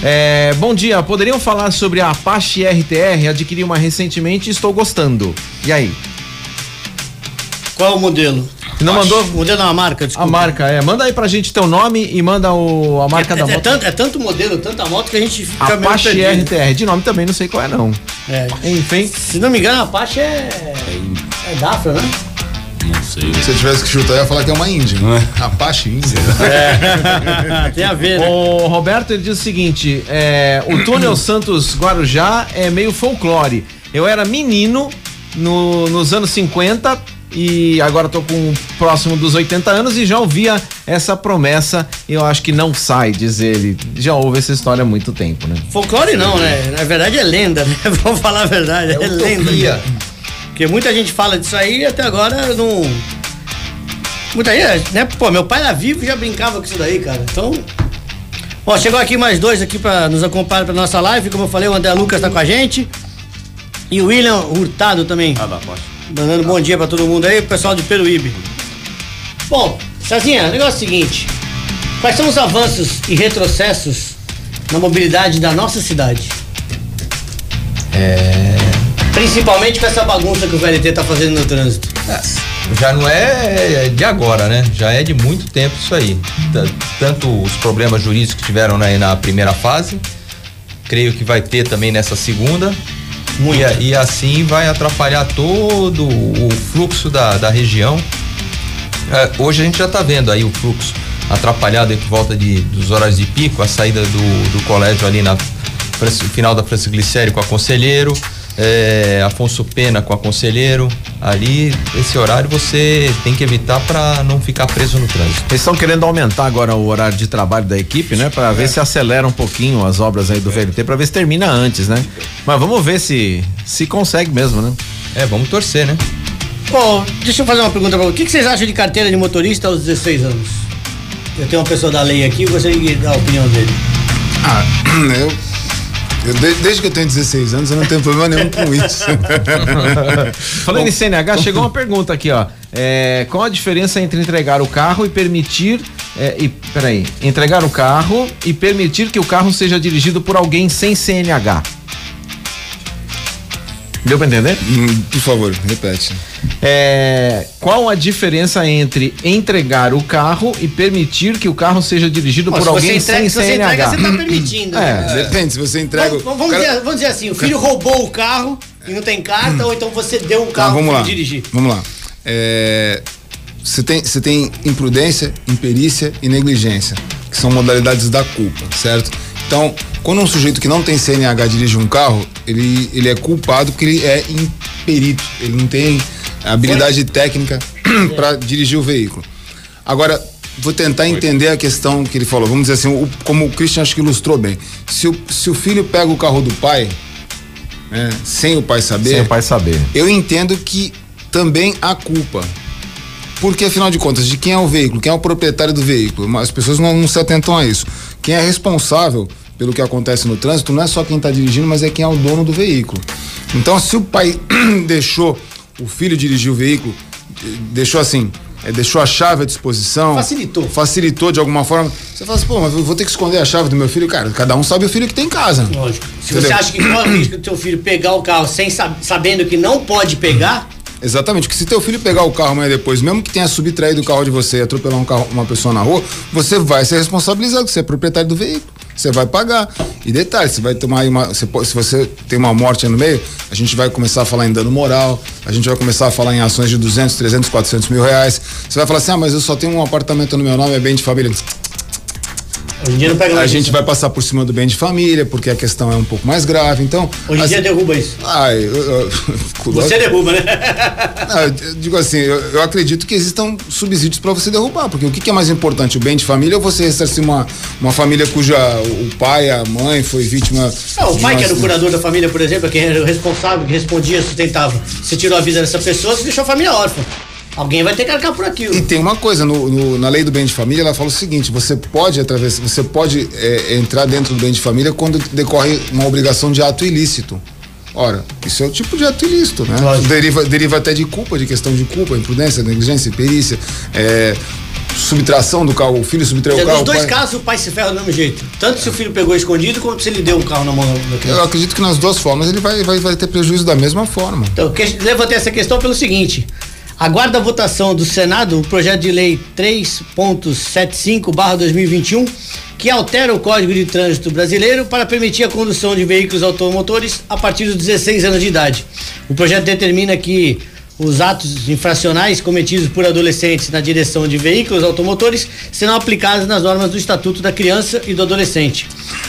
É, bom dia, poderiam falar sobre a Apache RTR? Adquiri uma recentemente e estou gostando. E aí? Qual é o modelo? Não mandou? O modelo não, a marca, A desculpa. marca, é. Manda aí pra gente teu nome e manda o, a marca é, da é moto. tanto, é tanto modelo, tanta moto que a gente fica meio Apache perdido. RTR. De nome também não sei qual é, não. É. Enfim. Se não me engano, a Apache é. É Dafra, né? Não sei. Se eu tivesse que chutar, eu ia falar que é uma Índia. Apache Índia. Tem a ver, né? O Roberto ele diz o seguinte: é, o túnel Santos Guarujá é meio folclore. Eu era menino no- nos anos 50 e agora tô com próximo dos 80 anos e já ouvia essa promessa. Eu acho que não sai, diz ele. Já ouve essa história há muito tempo, né? Folclore não, né? Na verdade é lenda, né? Vamos falar a verdade, é, lenda. Porque muita gente fala disso aí e até agora não. Muita gente, né? Pô, meu pai era vivo e já brincava com isso daí, cara. Então. Ó, chegou aqui mais dois aqui para nos acompanhar para nossa live. Como eu falei, o André Lucas tá com a gente. E o William Hurtado também. Ah, dá, pode. Dando bom dia pra todo mundo aí, o pessoal de Peruíbe. Bom, Cezinha, o negócio é o seguinte: quais são os avanços e retrocessos na mobilidade da nossa cidade? É. Principalmente com essa bagunça que o VLT tá fazendo no trânsito. Já não é de agora, né? Já é de muito tempo isso aí. Tanto os problemas jurídicos que tiveram aí na primeira fase, creio que vai ter também nessa segunda. E, e assim vai atrapalhar todo o fluxo da, da região. É, hoje a gente já está vendo aí o fluxo atrapalhado em volta de, dos horários de pico, a saída do, do colégio ali na final da Francisco Glicério com a Conselheiro, é, Afonso Pena com a Conselheiro. Ali, esse horário você tem que evitar para não ficar preso no trânsito. Eles estão querendo aumentar agora o horário de trabalho da equipe, né? Pra ver se acelera um pouquinho as obras aí do VLT, pra ver se termina antes, né? Mas vamos ver se se consegue mesmo, né? É, vamos torcer, né? Bom, deixa eu fazer uma pergunta pra você. O que, que vocês acham de carteira de motorista aos 16 anos? Eu tenho uma pessoa da lei aqui, gostaria de dar a opinião dele. Ah, eu, eu de- desde que eu tenho 16 anos, eu não tenho problema nenhum com isso. Falando em CNH, chegou uma pergunta aqui, ó. É, qual a diferença entre entregar o carro e permitir. É, e, peraí. Entregar o carro e permitir que o carro seja dirigido por alguém sem CNH? Deu pra entender? Hum, Por favor, repete. É, qual a diferença entre entregar o carro e permitir que o carro seja dirigido por se alguém entrega- sem se você CNH? entrega, você tá permitindo. né? É, Depende, se você entrega. Vamos, vamos o cara- dizer, vamos dizer assim, o filho roubou o carro e não tem carta, ou então você deu o Tá, carro lá. ele dirigir. Vamos lá. É, Você tem, você tem imprudência, imperícia e negligência, que são modalidades da culpa, certo? Então, quando um sujeito que não tem CNH dirige um carro, ele, ele é culpado porque ele é imperito, ele não tem habilidade técnica para dirigir o veículo. Agora, vou tentar entender a questão que ele falou. Vamos dizer assim, o- como o Christian acho que ilustrou bem. Se o, se o filho pega o carro do pai, né, sem o pai saber, sem o pai saber. eu entendo que também há culpa. Porque, afinal de contas, de quem é o veículo? Quem é o proprietário do veículo? Mas As pessoas não, não se atentam a isso. Quem é responsável pelo que acontece no trânsito não é só quem está dirigindo, mas é quem é o dono do veículo. Então, se o pai deixou o filho dirigir o veículo, eh, deixou assim, eh, deixou a chave à disposição. Facilitou. Facilitou de alguma forma. Você fala assim, pô, mas eu vou ter que esconder a chave do meu filho. Cara, cada um sabe o filho que tem em casa. Lógico. Se Entendeu? você acha que corre o risco do teu filho pegar o carro sem sab- sabendo que não pode pegar, Exatamente, que se teu filho pegar o carro amanhã depois, mesmo que tenha subtraído o carro de você e atropelar um carro, uma pessoa na rua, você vai ser responsabilizado, você é proprietário do veículo, você vai pagar. E detalhe, você vai tomar aí uma. Você se você tem uma morte aí no meio, a gente vai começar a falar em dano moral, a gente vai começar a falar em ações de 200, 300, 400 mil reais. Você vai falar assim, ah, mas eu só tenho um apartamento no meu nome, é bem de família. Hoje em dia não pega A mais gente isso. vai passar por cima do bem de família, porque a questão é um pouco mais grave. Então. Hoje em assim- dia derruba isso. Ai, eu, eu, Você derruba, né? Não, eu digo assim, eu, eu acredito que existam subsídios para você derrubar, porque o que, que é mais importante, o bem de família ou você ressarcir uma, uma família cuja o, pai, a mãe foi vítima. Não, o pai uma- que era o curador da família, por exemplo, quem era o responsável, que respondia, sustentava. Você tirou a vida dessa pessoa, você deixou a família órfã. Alguém vai ter que arcar por aquilo. E tem uma coisa, no, no- na lei do bem de família, ela fala o seguinte: você pode através, você pode é, entrar dentro do bem de família quando decorre uma obrigação de ato ilícito. Ora, isso é o tipo de ato ilícito, né? Lógico. Deriva, deriva até de culpa, de questão de culpa, imprudência, negligência, perícia, é, subtração do carro, o filho subtraiu o Nos carro. o dois pai- casos, o pai se ferra do mesmo jeito. Tanto se o filho pegou escondido, quanto se ele deu o carro na mão da Eu criança. acredito que nas duas formas ele vai, vai, vai ter prejuízo da mesma forma. Então, que- levantei essa questão pelo seguinte. Aguarda a votação do Senado o projeto de lei 3.75/2021, que altera o Código de Trânsito Brasileiro para permitir a condução de veículos automotores a partir dos 16 anos de idade. O projeto determina que os atos infracionais cometidos por adolescentes na direção de veículos automotores serão aplicados nas normas do Estatuto da Criança e do Adolescente.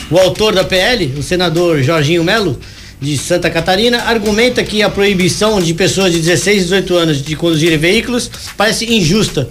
O autor da PL, o senador Jorginho Melo, de Santa Catarina, argumenta que a proibição de pessoas de 16 e 18 anos de conduzirem veículos parece injusta.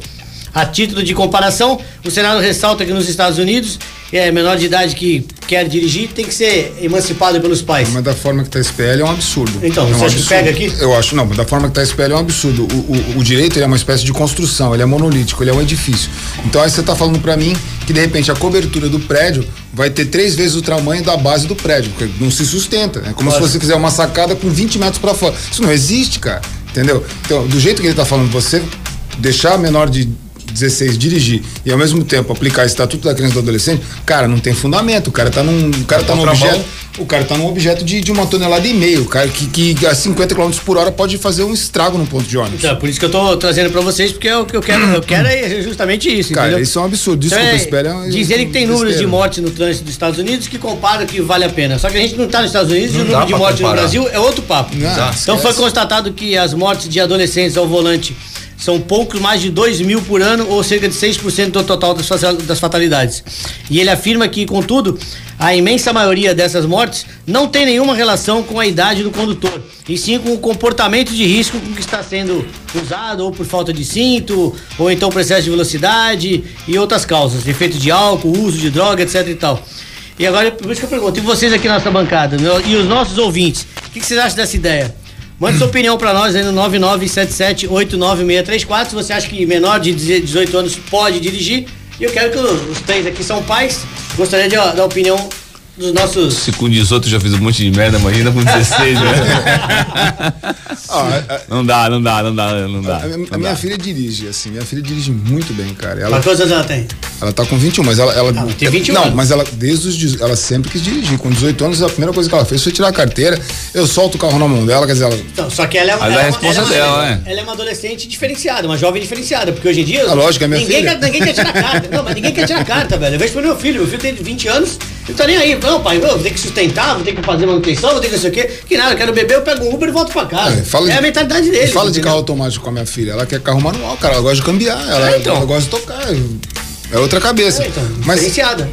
A título de comparação, o Senado ressalta que nos Estados Unidos é menor de idade que quer dirigir tem que ser emancipado pelos pais. Mas da forma que tá a SPL é um absurdo. Então, é um você acha que pega aqui? Eu acho, não, da forma que tá a SPL é um absurdo. O, o, o direito é uma espécie de construção, ele é monolítico, ele é um edifício. Então aí você tá falando pra mim que de repente a cobertura do prédio vai ter três vezes o tamanho da base do prédio, porque não se sustenta. É como se você fizer uma sacada com 20 metros pra fora. Isso não existe, cara. Entendeu? Então, do jeito que ele tá falando, você deixar menor de 16 dirigir e ao mesmo tempo aplicar o estatuto da criança e do adolescente, cara, não tem fundamento. O cara tá num, o cara tá num objeto, o cara tá num objeto de, de uma tonelada e meio, o cara que, que a 50 km por hora pode fazer um estrago no ponto de ônibus. Então, por isso que eu tô trazendo pra vocês, porque é o que eu quero, eu quero é justamente isso, Cara, entendeu? isso é um absurdo. Então, Desculpa, é, espera. é um- diz ele que tem números de mortes no trânsito dos Estados Unidos que compara que vale a pena. Só que a gente não tá nos Estados Unidos e Não o dá número de pra mortes no comparar. Brasil é outro papo. Não, então esquece. foi constatado que as mortes de adolescentes ao volante são poucos mais de 2 mil por ano, ou cerca de 6% do total das, fa- das fatalidades. E ele afirma que, contudo, a imensa maioria dessas mortes não tem nenhuma relação com a idade do condutor, e sim com o comportamento de risco que está sendo usado, ou por falta de cinto, ou então por excesso de velocidade e outras causas, efeito de álcool, uso de droga, etc e tal. E agora, por isso que eu pergunto, e vocês aqui na nossa bancada, e os nossos ouvintes, o que, que vocês acham dessa ideia? Mande sua opinião pra nós aí no 9977-89634. Se você acha que menor de 18 anos pode dirigir. E eu quero que os os três aqui são pais. Gostaria de, ó, da opinião dos nossos. Se com 18 já fiz um monte de merda, imagina com 16, né? A- a- Não dá, não dá, não dá, não dá. a, minha- não a minha dá. filha dirige, assim, minha filha dirige muito bem, cara. Ela, Mas quantos anos ela tem? ela tá com 21, mas ela. ela Ah, tem 21 Não, mas ela, desde os. Ela sempre quis dirigir. Com 18 anos, a primeira coisa que ela fez foi tirar a carteira. Eu solto o carro na mão dela, quer dizer, ela. Então, só que ela é uma. Mas ela é a é uma- responsa ela é uma- dela, né? Ela é uma adolescente diferenciada, uma jovem diferenciada. Porque hoje em dia. Ah, lógico, é minha ninguém filha. Quer, ninguém quer tirar carta. Não, mas ninguém quer tirar carta, velho. Eu vejo pro meu filho. Meu filho tem 20 anos. Ele tá nem aí. Não, pai, eu vou ter que sustentar, vou ter que fazer manutenção, vou ter que não sei o quê. Que nada, eu quero beber, eu pego um Uber e volto pra casa. É, fala é de- a mentalidade dele. Fala de carro automático com a minha filha. Ela quer carro manual, cara. Ela gosta de cambiar. Ela, É, então. ela gosta de tocar. É outra cabeça. É, então, mas,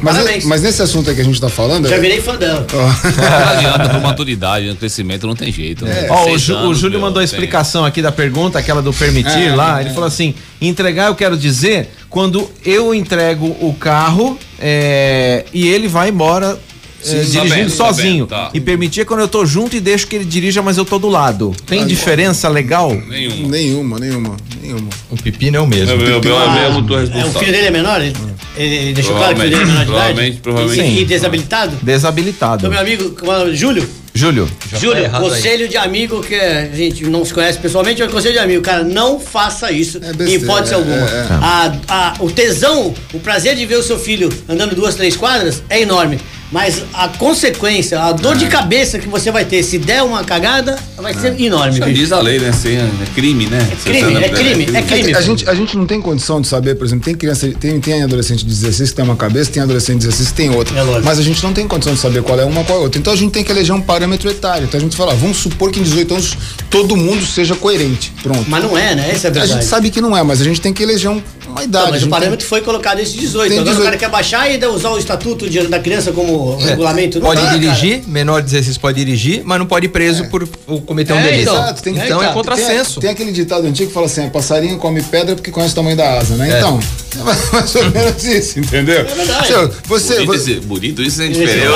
Parabéns. mas nesse assunto aí que a gente tá falando. Já é- virei fã dela. Não adianta por maturidade, no crescimento não tem jeito. né? Ó, o, Ju- o Júlio meu, mandou a tem. explicação aqui da pergunta, aquela do permitir É, lá. é. Ele falou assim: entregar, eu quero dizer, quando eu entrego o carro é, e ele vai embora. é, Sim, tá dirigindo bem, tá sozinho. bem, tá. E permitir é quando eu tô junto e deixo que ele dirija, mas eu tô do lado. Tem Ah, diferença legal? Nenhuma. nenhuma, nenhuma, nenhuma. O pepino é o mesmo. Meu, meu, meu, Ah, meu, eu tô é, o responsável. filho dele é menor? Ele, ele- deixou claro que o filho dele é menor de idade? Provavelmente, provavelmente. E, e desabilitado? Desabilitado. Então, meu amigo, é o nome? Júlio? Tá Júlio, aí. conselho de amigo que a gente não se conhece pessoalmente, mas conselho de amigo, cara, não faça isso É em besteira, hipótese é, alguma. é, é. A, a- o tesão, o prazer de ver o seu filho andando duas, três quadras é enorme. Mas a consequência, a dor É. de cabeça que você vai ter se der uma cagada, vai ser enorme, Já bicho. diz a lei, né? Sem- É crime, né? É crime, é crime, é crime. A gente, a gente não tem condição de saber, por exemplo, tem criança, tem, tem adolescente de 16 que tem uma cabeça, tem adolescente de 16 que tem outra. É lógico. mas a gente não tem condição de saber qual é uma qual é outra. Então a gente tem que eleger um parâmetro etário. Então a gente fala, vamos supor que em 18 anos todo mundo seja coerente. Pronto. Mas não é, né? Essa é a a verdade. gente sabe que não é, mas a gente tem que eleger um- uma idade. Não, mas o parâmetro foi colocado esse 18. Tem Agora o 18. cara quer baixar e ainda usar o estatuto de- da criança como É. regulamento. Não Pode dá, cara. dirigir, menor de 16 pode dirigir, mas não pode ir preso por, por cometer um É, delito. então. Exato, tem que Então É, é contrassenso. Tem, tem aquele ditado antigo que fala assim: é, passarinho come pedra porque conhece o tamanho da asa, né? É. Então, é mais ou menos isso, entendeu? É verdade. Você, Bonito, você, esse- bonito isso é diferente.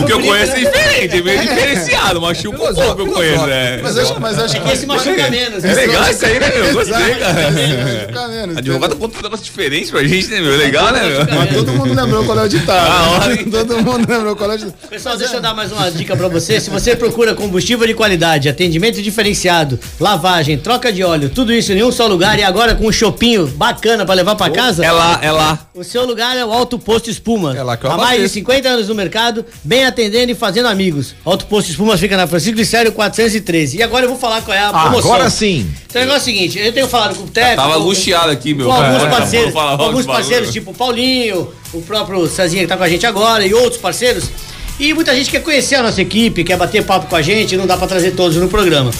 O que eu conheço é né? diferente, é meio diferenciado, machuca um pouco que eu conheço, né? mas acho, mas acho É que esse machuca menos. É legal isso aí, né, meu? Gostei, cara. Advogado conta um negócio diferente pra gente, né, meu? Legal, né, meu? Mas todo mundo lembrou qual é o ditado. Ah, olha. todo mundo lembrou qual é o ditado. Pessoal, deixa eu dar mais uma dica pra você. Se você procura combustível de qualidade, atendimento diferenciado, lavagem, troca de óleo, tudo isso em um só lugar e agora com um chopinho bacana pra levar pra casa, É lá, é lá. o seu lugar é o Alto Posto Espuma. É lá que eu Há mais de abasteço. 50 anos no mercado, bem atendendo e fazendo amigos. Alto Posto Espuma fica na Francisco de Sério 413. E agora eu vou falar qual é a promoção. Agora sim. Então o negócio é o seguinte, eu tenho falado com o Teco. Tava angustiado aqui, meu. com alguns parceiros, alguns parceiros, tipo o Paulinho, o próprio Cezinha que tá com a gente agora e outros parceiros. E muita gente quer conhecer a nossa equipe, quer bater papo com a gente, não dá pra trazer todos no programa.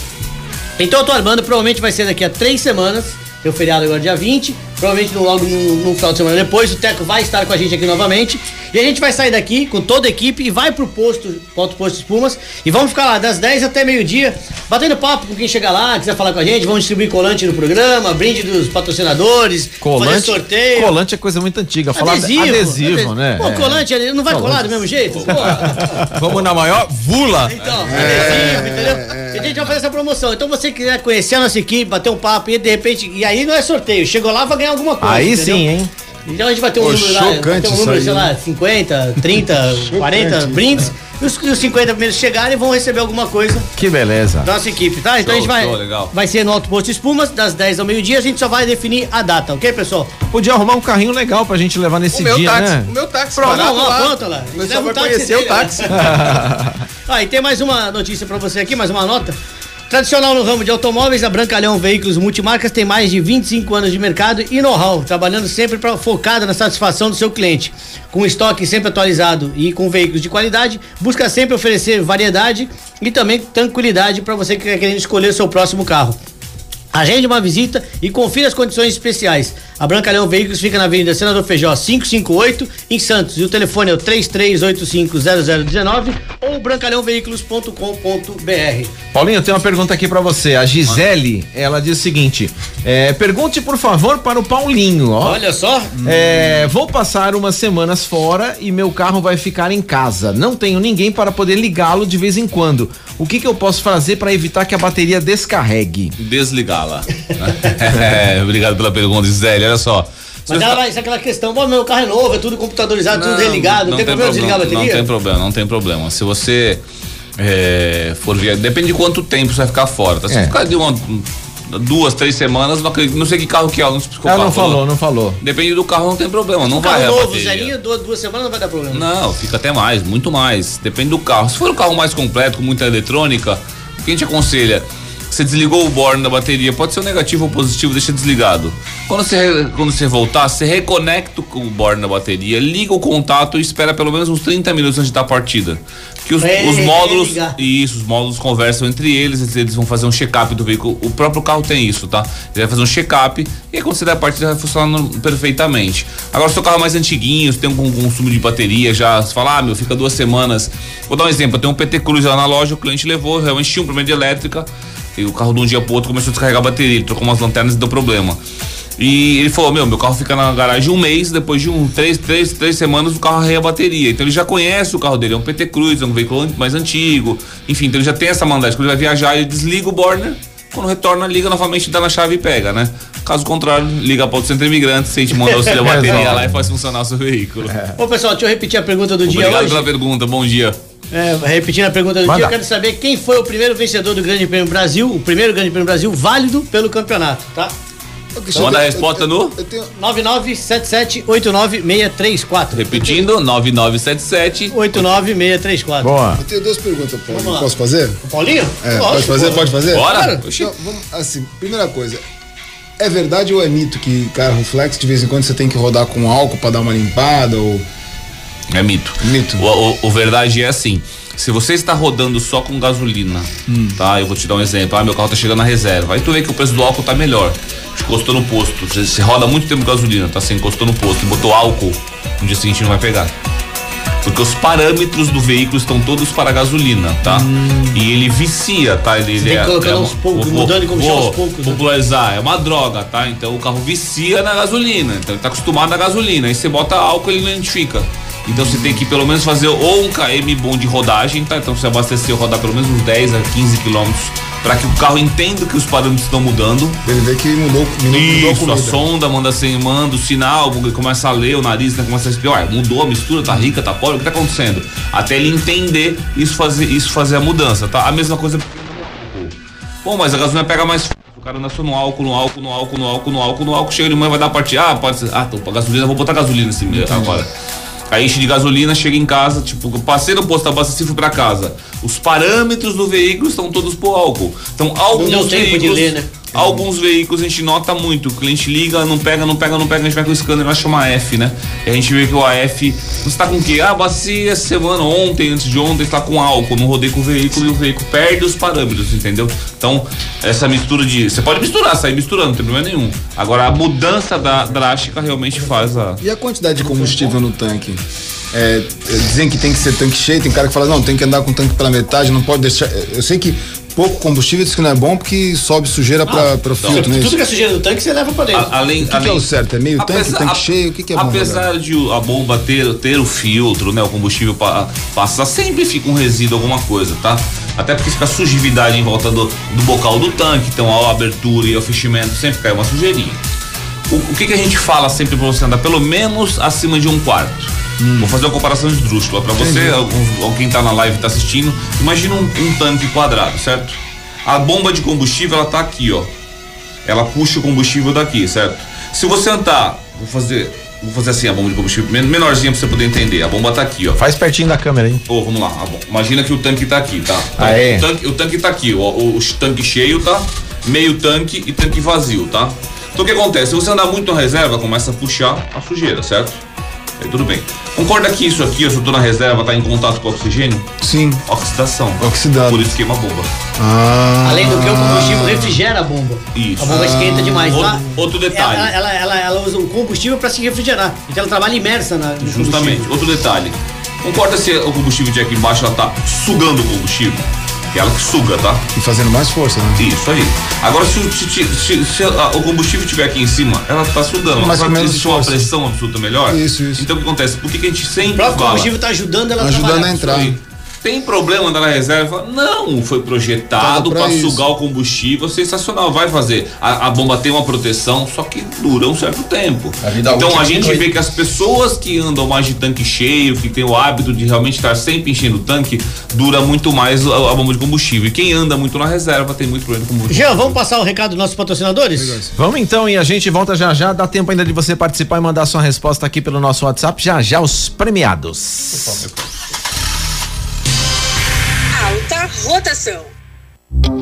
Então eu tô armando, provavelmente vai ser daqui a três semanas. tem o feriado agora dia 20. Provavelmente no, logo no, no final de semana depois, o Teco vai estar com a gente aqui novamente. E a gente vai sair daqui com toda a equipe e vai pro posto, ponto posto Espumas. E vamos ficar lá das 10 até meio-dia, batendo papo com quem chegar lá, quiser falar com a gente. Vamos distribuir colante no programa, brinde dos patrocinadores, fazer Colante, sorteio. colante é coisa muito antiga. Falar Adesivo, adesivo, adesivo. né? Pô, É. colante, ele não vai colar do mesmo jeito? Pô, Vamos na maior vula. então, adesivo, entendeu? E a gente vai fazer essa promoção. Então você quiser conhecer a nossa equipe, bater um papo e de repente. E aí não é sorteio. Chegou lá, vai ganhar alguma coisa. Aí entendeu? sim, hein? Então a gente vai ter um Pô, número lá, vai ter um número, sei lá, 50, 30, 40 brindes. E os, os 50 primeiros chegarem vão receber alguma coisa Que beleza. da nossa equipe, tá? Então Show, a gente vai. show, legal. Vai ser no Alto Posto Espumas, das 10 ao meio-dia. A gente só vai definir a data, ok, pessoal? Podia arrumar um carrinho legal pra gente levar nesse O meu dia, táxi, né? o meu táxi Pronto, lá, lá. pronto lá. O vai táxi conhecer o né? táxi. Ah, e tem mais uma notícia pra você aqui, mais uma nota. Tradicional no ramo de automóveis, a Brancalhão Veículos Multimarcas tem mais de 25 anos de mercado e know-how, trabalhando sempre pra, focada na satisfação do seu cliente. Com estoque sempre atualizado e com veículos de qualidade, busca sempre oferecer variedade e também tranquilidade para você que quer querendo escolher o seu próximo carro. Agende uma visita e confira as condições especiais. A Brancalhão Veículos fica na Avenida Senador Feijó 558, em Santos. E o telefone é o 33850019 ou brancalhãoveículos.com.br. Paulinho, eu tenho uma pergunta aqui pra você. A Gisele, ela diz o seguinte: é, pergunte por favor para o Paulinho, ó. Olha só, É, vou passar umas semanas fora e meu carro vai ficar em casa. Não tenho ninguém para poder ligá-lo de vez em quando. O que, que eu posso fazer para evitar que a bateria descarregue? Desligá-la. É, obrigado pela pergunta, Gisele. Olha só. Se mas ela vai ser aquela questão, pô, meu carro é novo, é tudo computadorizado, tudo desligado, não, tem problema desligar a bateria? Não tem problema, não tem problema. Se você é, for via, depende de quanto tempo você vai ficar fora. Tá? Se É. ficar de uma, duas, três semanas, não, acredito- não sei que carro que é, não qual Ela não carro, falou, não falou. Depende do carro, não tem problema, não vai carro a novo, zerinho, duas, duas semanas não vai dar problema. Não, fica até mais, muito mais. Depende do carro. Se for um carro mais completo, com muita eletrônica, o que a gente aconselha? Você desligou o borne da bateria, pode ser negativo ou positivo, deixa desligado. Quando você, quando você voltar, você reconecta o borne da bateria, liga o contato e espera pelo menos uns 30 minutos antes da partida. Que os, os módulos. Isso, os módulos conversam entre eles, eles vão fazer um check-up do veículo. O próprio carro tem isso, tá? Ele vai fazer um check-up e aí quando você der a partida vai funcionar perfeitamente. Agora, se o carro é mais antiguinho, você tem um consumo de bateria já, você fala, ah, meu, fica duas semanas. Vou dar um exemplo, eu tenho um PT Cruz lá na loja, o cliente levou, realmente tinha um problema de elétrica, e o carro de um dia pro outro começou a descarregar a bateria, ele trocou umas lanternas e deu problema. E ele falou, meu, meu carro fica na garagem um mês, depois de um, três, três, três semanas o carro arreia a bateria. Então ele já conhece o carro dele, é um PT Cruz, é um veículo mais antigo. Enfim, então ele já tem essa mandagem. Quando ele vai viajar, ele desliga o borner, quando retorna, liga novamente, dá na chave e pega, né? Caso contrário, liga para o centro imigrante, se a gente manda auxílio a bateria lá e faz funcionar o seu veículo. Ô pessoal, deixa eu repetir a pergunta do dia Obrigado hoje. pela pergunta, bom dia. É, repetindo a pergunta do Manda. dia, eu quero saber quem foi o primeiro vencedor do Grande Prêmio Brasil, o primeiro Grande Prêmio Brasil válido pelo campeonato, tá? Cristiano, Manda a resposta eu- no- Eu tenho, 997789634. Repetindo, 9977. 89634. Boa. eu tenho duas perguntas, Paulo. Posso fazer? Paulinho? É, Lógico, pode fazer? Pode fazer? Bora? Então, vamos, assim, primeira coisa. É verdade ou é mito que carro flex de vez em quando você tem que rodar com álcool pra dar uma limpada ou É mito. Mito. O, o- o verdade é assim. Se você está rodando só com gasolina, tá? Eu vou te dar um exemplo. Ah, meu carro tá chegando na reserva. Aí tu vê que o preço do álcool tá melhor. Encostou no posto. Você, você roda muito tempo com gasolina, tá? Você encostou no posto e botou álcool. No dia seguinte não vai pegar. Porque os parâmetros do veículo estão todos para a gasolina, tá? E ele vicia, tá? Ele, ele tem que colocar aos poucos, vou- mudando e vou aos poucos, né? Popularizar, é uma droga, tá? Então o carro vicia na gasolina. Então ele tá acostumado na gasolina. Aí você bota álcool, ele não identifica. Então você tem que pelo menos fazer ou um KM bom de rodagem, tá? Então você abastecer rodar pelo menos uns 10 a 15 quilômetros para que o carro entenda que os parâmetros estão mudando. ele vê que mudou, mudou, mudou a Isso, a sonda manda assim, manda o sinal, ele começa a ler, o nariz né, começa a respirar, ué, mudou a mistura, tá rica, tá pobre, o que tá acontecendo? Até ele entender isso fazer, isso fazer a mudança, tá? A mesma coisa. Bom, mas a gasolina pega mais. O cara só no álcool, no álcool, no álcool, no álcool, no álcool, no álcool, chega de manhã, vai dar parte. Ah, pode ser. Ah, tô pra gasolina, vou botar gasolina nesse agora. Aí enche de gasolina, chega em casa, tipo, passei no posto, abasteci e fui pra casa. Os parâmetros do veículo estão todos pro álcool. Então, alguns deu tempo de ler, né? Alguns veículos a gente nota muito, o cliente liga, não pega, não pega, não pega, a gente vai com o scanner, vai chamar F, né? E a gente vê que o AF, está com o quê? Ah, bacia semana, ontem, antes de ontem, está com álcool, não rodei com o veículo e o veículo perde os parâmetros, entendeu? Então, essa mistura de. Você pode misturar, sair misturando, não tem problema nenhum. Agora, a mudança da drástica realmente faz a. E a quantidade de combustível no tanque? É, dizem que tem que ser tanque cheio, tem cara que fala, não, tem que andar com o tanque pela metade, não pode deixar. Eu sei que pouco combustível diz que não é bom porque sobe sujeira para o filtro, né? Tudo que é sujeira do tanque você leva para dentro. A, além, O que, que além, é o certo? É meio tanque, apesar- tanque a- cheio? O que, que é bom? Apesar de a bomba ter, ter o filtro, né? O combustível pa, passar, sempre fica um resíduo, alguma coisa, tá? Até porque fica sujidade em volta do, do bocal do tanque, então a abertura e o fechamento sempre cai uma sujeirinha. O, o que, que a gente fala sempre pra você andar? Pelo menos acima de um quarto. Vou fazer uma comparação esdrúxula. Pra você, algum- alguém tá na live e tá assistindo, imagina um, um tanque quadrado, certo? A bomba de combustível, ela tá aqui, ó. Ela puxa o combustível daqui, certo? Se você andar, vou fazer, vou fazer assim a bomba de combustível, men- menorzinha pra você poder entender. A bomba tá aqui, ó. Faz pertinho da câmera aí. Ô, vamos lá. ah. Imagina que o tanque tá aqui, tá? Ah, é? o, tanque, o tanque tá aqui, ó. O, o tanque cheio, tá? Meio tanque e tanque vazio, tá? Então o que acontece? Se você andar muito na reserva, começa a puxar a sujeira, certo? Aí tudo bem. Concorda que isso aqui, se eu tô na reserva, tá em contato com o oxigênio? Sim. Oxidação. Oxidado. Por isso queima a bomba. Ah. Além do que o combustível refrigera a bomba. Isso. A bomba esquenta demais. Outro- Lá, outro detalhe. Ela, ela, ela, ela usa o combustível para se refrigerar. Então ela trabalha imersa na, no Justamente. Outro detalhe. Concorda se o combustível de aqui embaixo ela tá sugando o combustível? Que é ela que suga, tá? E fazendo mais força, né? Isso aí. Agora, se, o- se- se- se a- o combustível estiver aqui em cima, ela tá sugando. Mas que menos existe uma força. pressão absoluta melhor. Isso, isso. Então, o que acontece? Por que, que a gente sempre O próprio fala? combustível tá ajudando ela a Ajudando a entrar. Aí, Tem problema andar na reserva? Não, foi projetado para isso. sugar o combustível, sensacional, vai fazer. A, a bomba tem uma proteção, só que dura um certo tempo. A vida então a é gente vê que as pessoas que andam mais de tanque cheio, que tem o hábito de realmente estar sempre enchendo o tanque, dura muito mais a, a bomba de combustível. E quem anda muito na reserva tem muito problema com combustível. Jean, vamos passar o recado dos nossos patrocinadores? Vamos então e a gente volta já já. Dá tempo ainda de você participar e mandar sua resposta aqui pelo nosso WhatsApp. Já já os premiados. Alta rotação.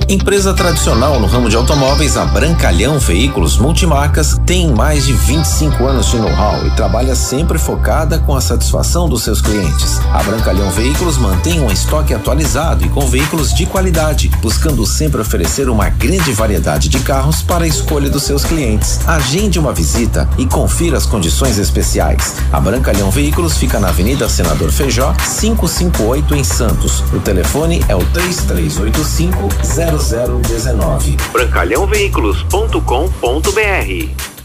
Empresa tradicional no ramo de automóveis, a Brancalhão Veículos Multimarcas tem mais de 25 anos de know-how e trabalha sempre focada com a satisfação dos seus clientes. A Brancalhão Veículos mantém um estoque atualizado e com veículos de qualidade, buscando sempre oferecer uma grande variedade de carros para a escolha dos seus clientes. Agende uma visita e confira as condições especiais. A Brancalhão Veículos fica na Avenida Senador Feijó, 558 em Santos. O telefone é o 3385 0019. Brancalhãoveículos.com.br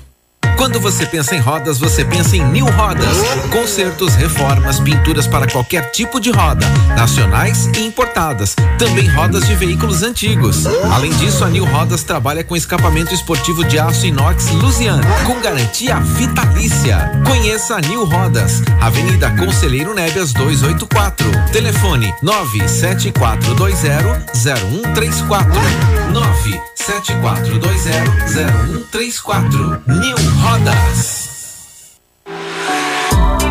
Quando você pensa em rodas, você pensa em New Rodas. Consertos, reformas, pinturas para qualquer tipo de roda, nacionais e importadas. Também rodas de veículos antigos. Além disso, a New Rodas trabalha com escapamento esportivo de aço inox Lusian, com garantia vitalícia. Conheça a New Rodas, Avenida Conselheiro Nébias 284. Telefone 974200134. 974200134. New Rodas. others.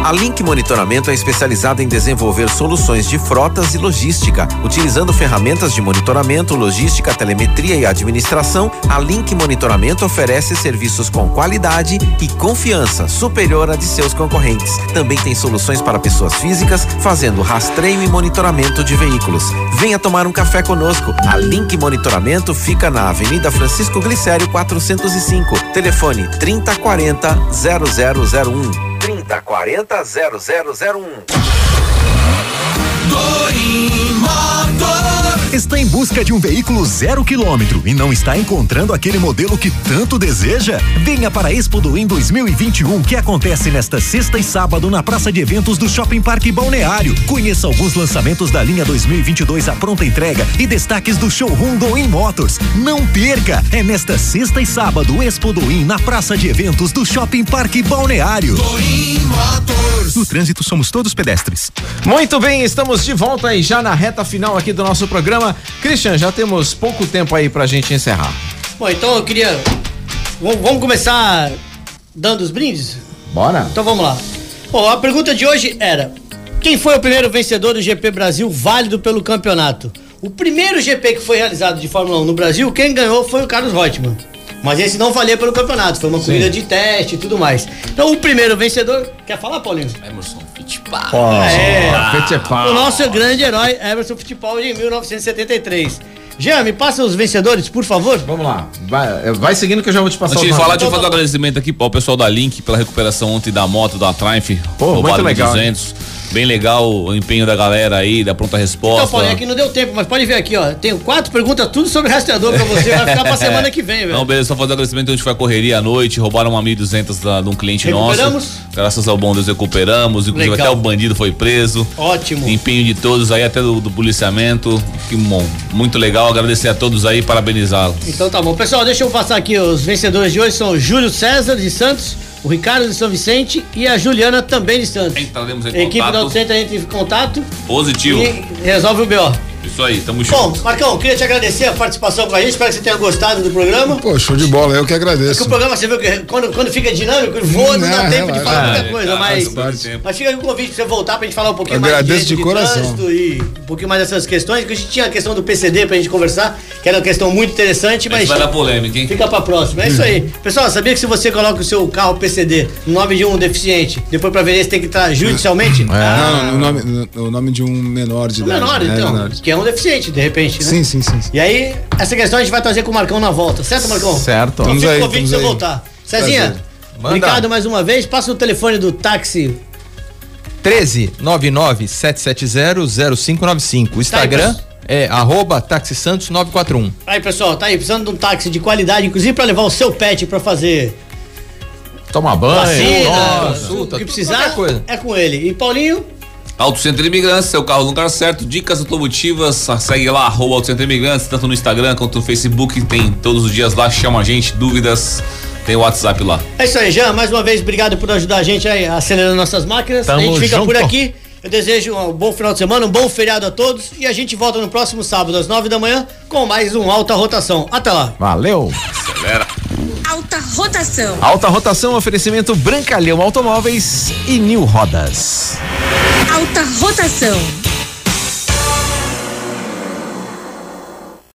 A Link Monitoramento é especializada em desenvolver soluções de frotas e logística. Utilizando ferramentas de monitoramento, logística, telemetria e administração, a Link Monitoramento oferece serviços com qualidade e confiança superior à de seus concorrentes. Também tem soluções para pessoas físicas, fazendo rastreio e monitoramento de veículos. Venha tomar um café conosco. A Link Monitoramento fica na Avenida Francisco Glicério 405. Telefone 3040 0001. 3040 0001. Está em busca de um veículo zero quilômetro e não está encontrando aquele modelo que tanto deseja? Venha para a Expo do Em 2021, que acontece nesta sexta e sábado na Praça de Eventos do Shopping Parque Balneário. Conheça alguns lançamentos da linha 2022 à pronta entrega e destaques do showroom do In Motors. Não perca! É nesta sexta e sábado, Expo do In na Praça de Eventos do Shopping Parque Balneário. No trânsito somos todos pedestres. Muito bem, estamos de volta aí já na reta final aqui do nosso programa. Christian, já temos pouco tempo aí pra gente encerrar. Bom, então eu queria. Vamos vamos começar dando os brindes? Bora? Então vamos lá. Bom, a pergunta de hoje era: quem foi o primeiro vencedor do GP Brasil válido pelo campeonato? O primeiro GP que foi realizado de Fórmula 1 no Brasil, quem ganhou foi o Carlos Reutemann. Mas esse não valia pelo campeonato, foi uma corrida de teste e tudo mais. Então o primeiro vencedor. Quer falar, Paulinho? Emerson Fittipaldi. É. Fittipaldi. O nosso grande herói, Emerson Fittipaldi, em 1973. Jean, me passa os vencedores, por favor. Vamos lá. Vai, é, vai seguindo que eu já vou te passar Antes de falar, deixa eu fazer um agradecimento aqui ao pessoal da Link pela recuperação ontem da moto da Triumph. Pô, muito legal, 200. Bem legal o empenho da galera aí, da pronta Então, resposta. Paulinho, aqui não deu tempo, mas pode ver aqui, ó. Tenho quatro perguntas, tudo sobre rastreador pra você. Vai ficar pra semana que vem, velho. Não, beleza, só fazer um agradecimento. A gente foi a correria à noite, roubaram uma 1.200 da- de um cliente Recuperamos? nosso. Graças ao bom Deus recuperamos. Inclusive Legal. até o bandido foi preso. Ótimo. Empenho de todos aí, até do, do policiamento. Que bom. Muito legal. Agradecer a todos aí, parabenizá-los. Então tá bom. Pessoal, deixa eu passar aqui. Os vencedores de hoje são o Júlio César de Santos, o Ricardo de São Vicente e a Juliana também de Santos. Entraremos em A equipe contato. Auto Center entra em contato Positivo. e resolve o BO. Isso aí, tamo Bom, junto. Marcão, queria te agradecer a participação com a gente. Espero que você tenha gostado do programa. Pô, show de bola, eu que agradeço. Porque o programa, você viu que quando, quando fica dinâmico, voa, não, dá tempo de relaxa. falar muita É, coisa, mas. Mas fica aqui o convite pra você voltar pra gente falar um pouquinho Eu mais agradeço de de coração. trânsito e um pouquinho mais dessas questões, que a gente tinha a questão do PCD pra gente conversar, que era uma questão muito interessante, mas. Vai dar polêmica, hein? Fica pra próxima. É isso aí. Pessoal, sabia que se você coloca o seu carro PCD no nome de um deficiente, depois pra ver se tem que estar judicialmente? Não, no nome, no, no nome de um menor de O idade. menor, né, então. menor. Que é um deficiente, de repente, né? Sim, sim, sim. sim. E aí, essa questão a gente vai trazer com o Marcão na volta, certo, Marcão? Certo. Então Vamos fica o convite pra você voltar. Cezinha, Prazer. Manda. obrigado mais uma vez. Passa o telefone do táxi 13 99 770 0595. O Instagram pessoal. é arroba Táxi Santos 941. Aí, pessoal, tá aí precisando de um táxi de qualidade, inclusive pra levar o seu pet pra fazer Toma banho. vacina, consulta, que tudo, precisar, coisa. é com ele. E Paulinho, Auto Centro Imigrantes, seu carro no lugar certo, dicas automotivas, segue lá, arroba Auto Centro Imigrantes, tanto no Instagram quanto no Facebook, tem todos os dias lá, chama a gente, dúvidas, tem o WhatsApp lá. é isso aí, Jean, mais uma vez, obrigado por ajudar a gente aí acelerando nossas máquinas. a Tamo gente fica por junto. aqui. Eu desejo um bom final de semana, um bom feriado a todos e a gente volta no próximo sábado às nove da manhã com mais um Alta Rotação. Até lá. Valeu. Acelera. Alta rotação. Alta rotação, oferecimento Brancalhão Automóveis e New Rodas. Alta rotação.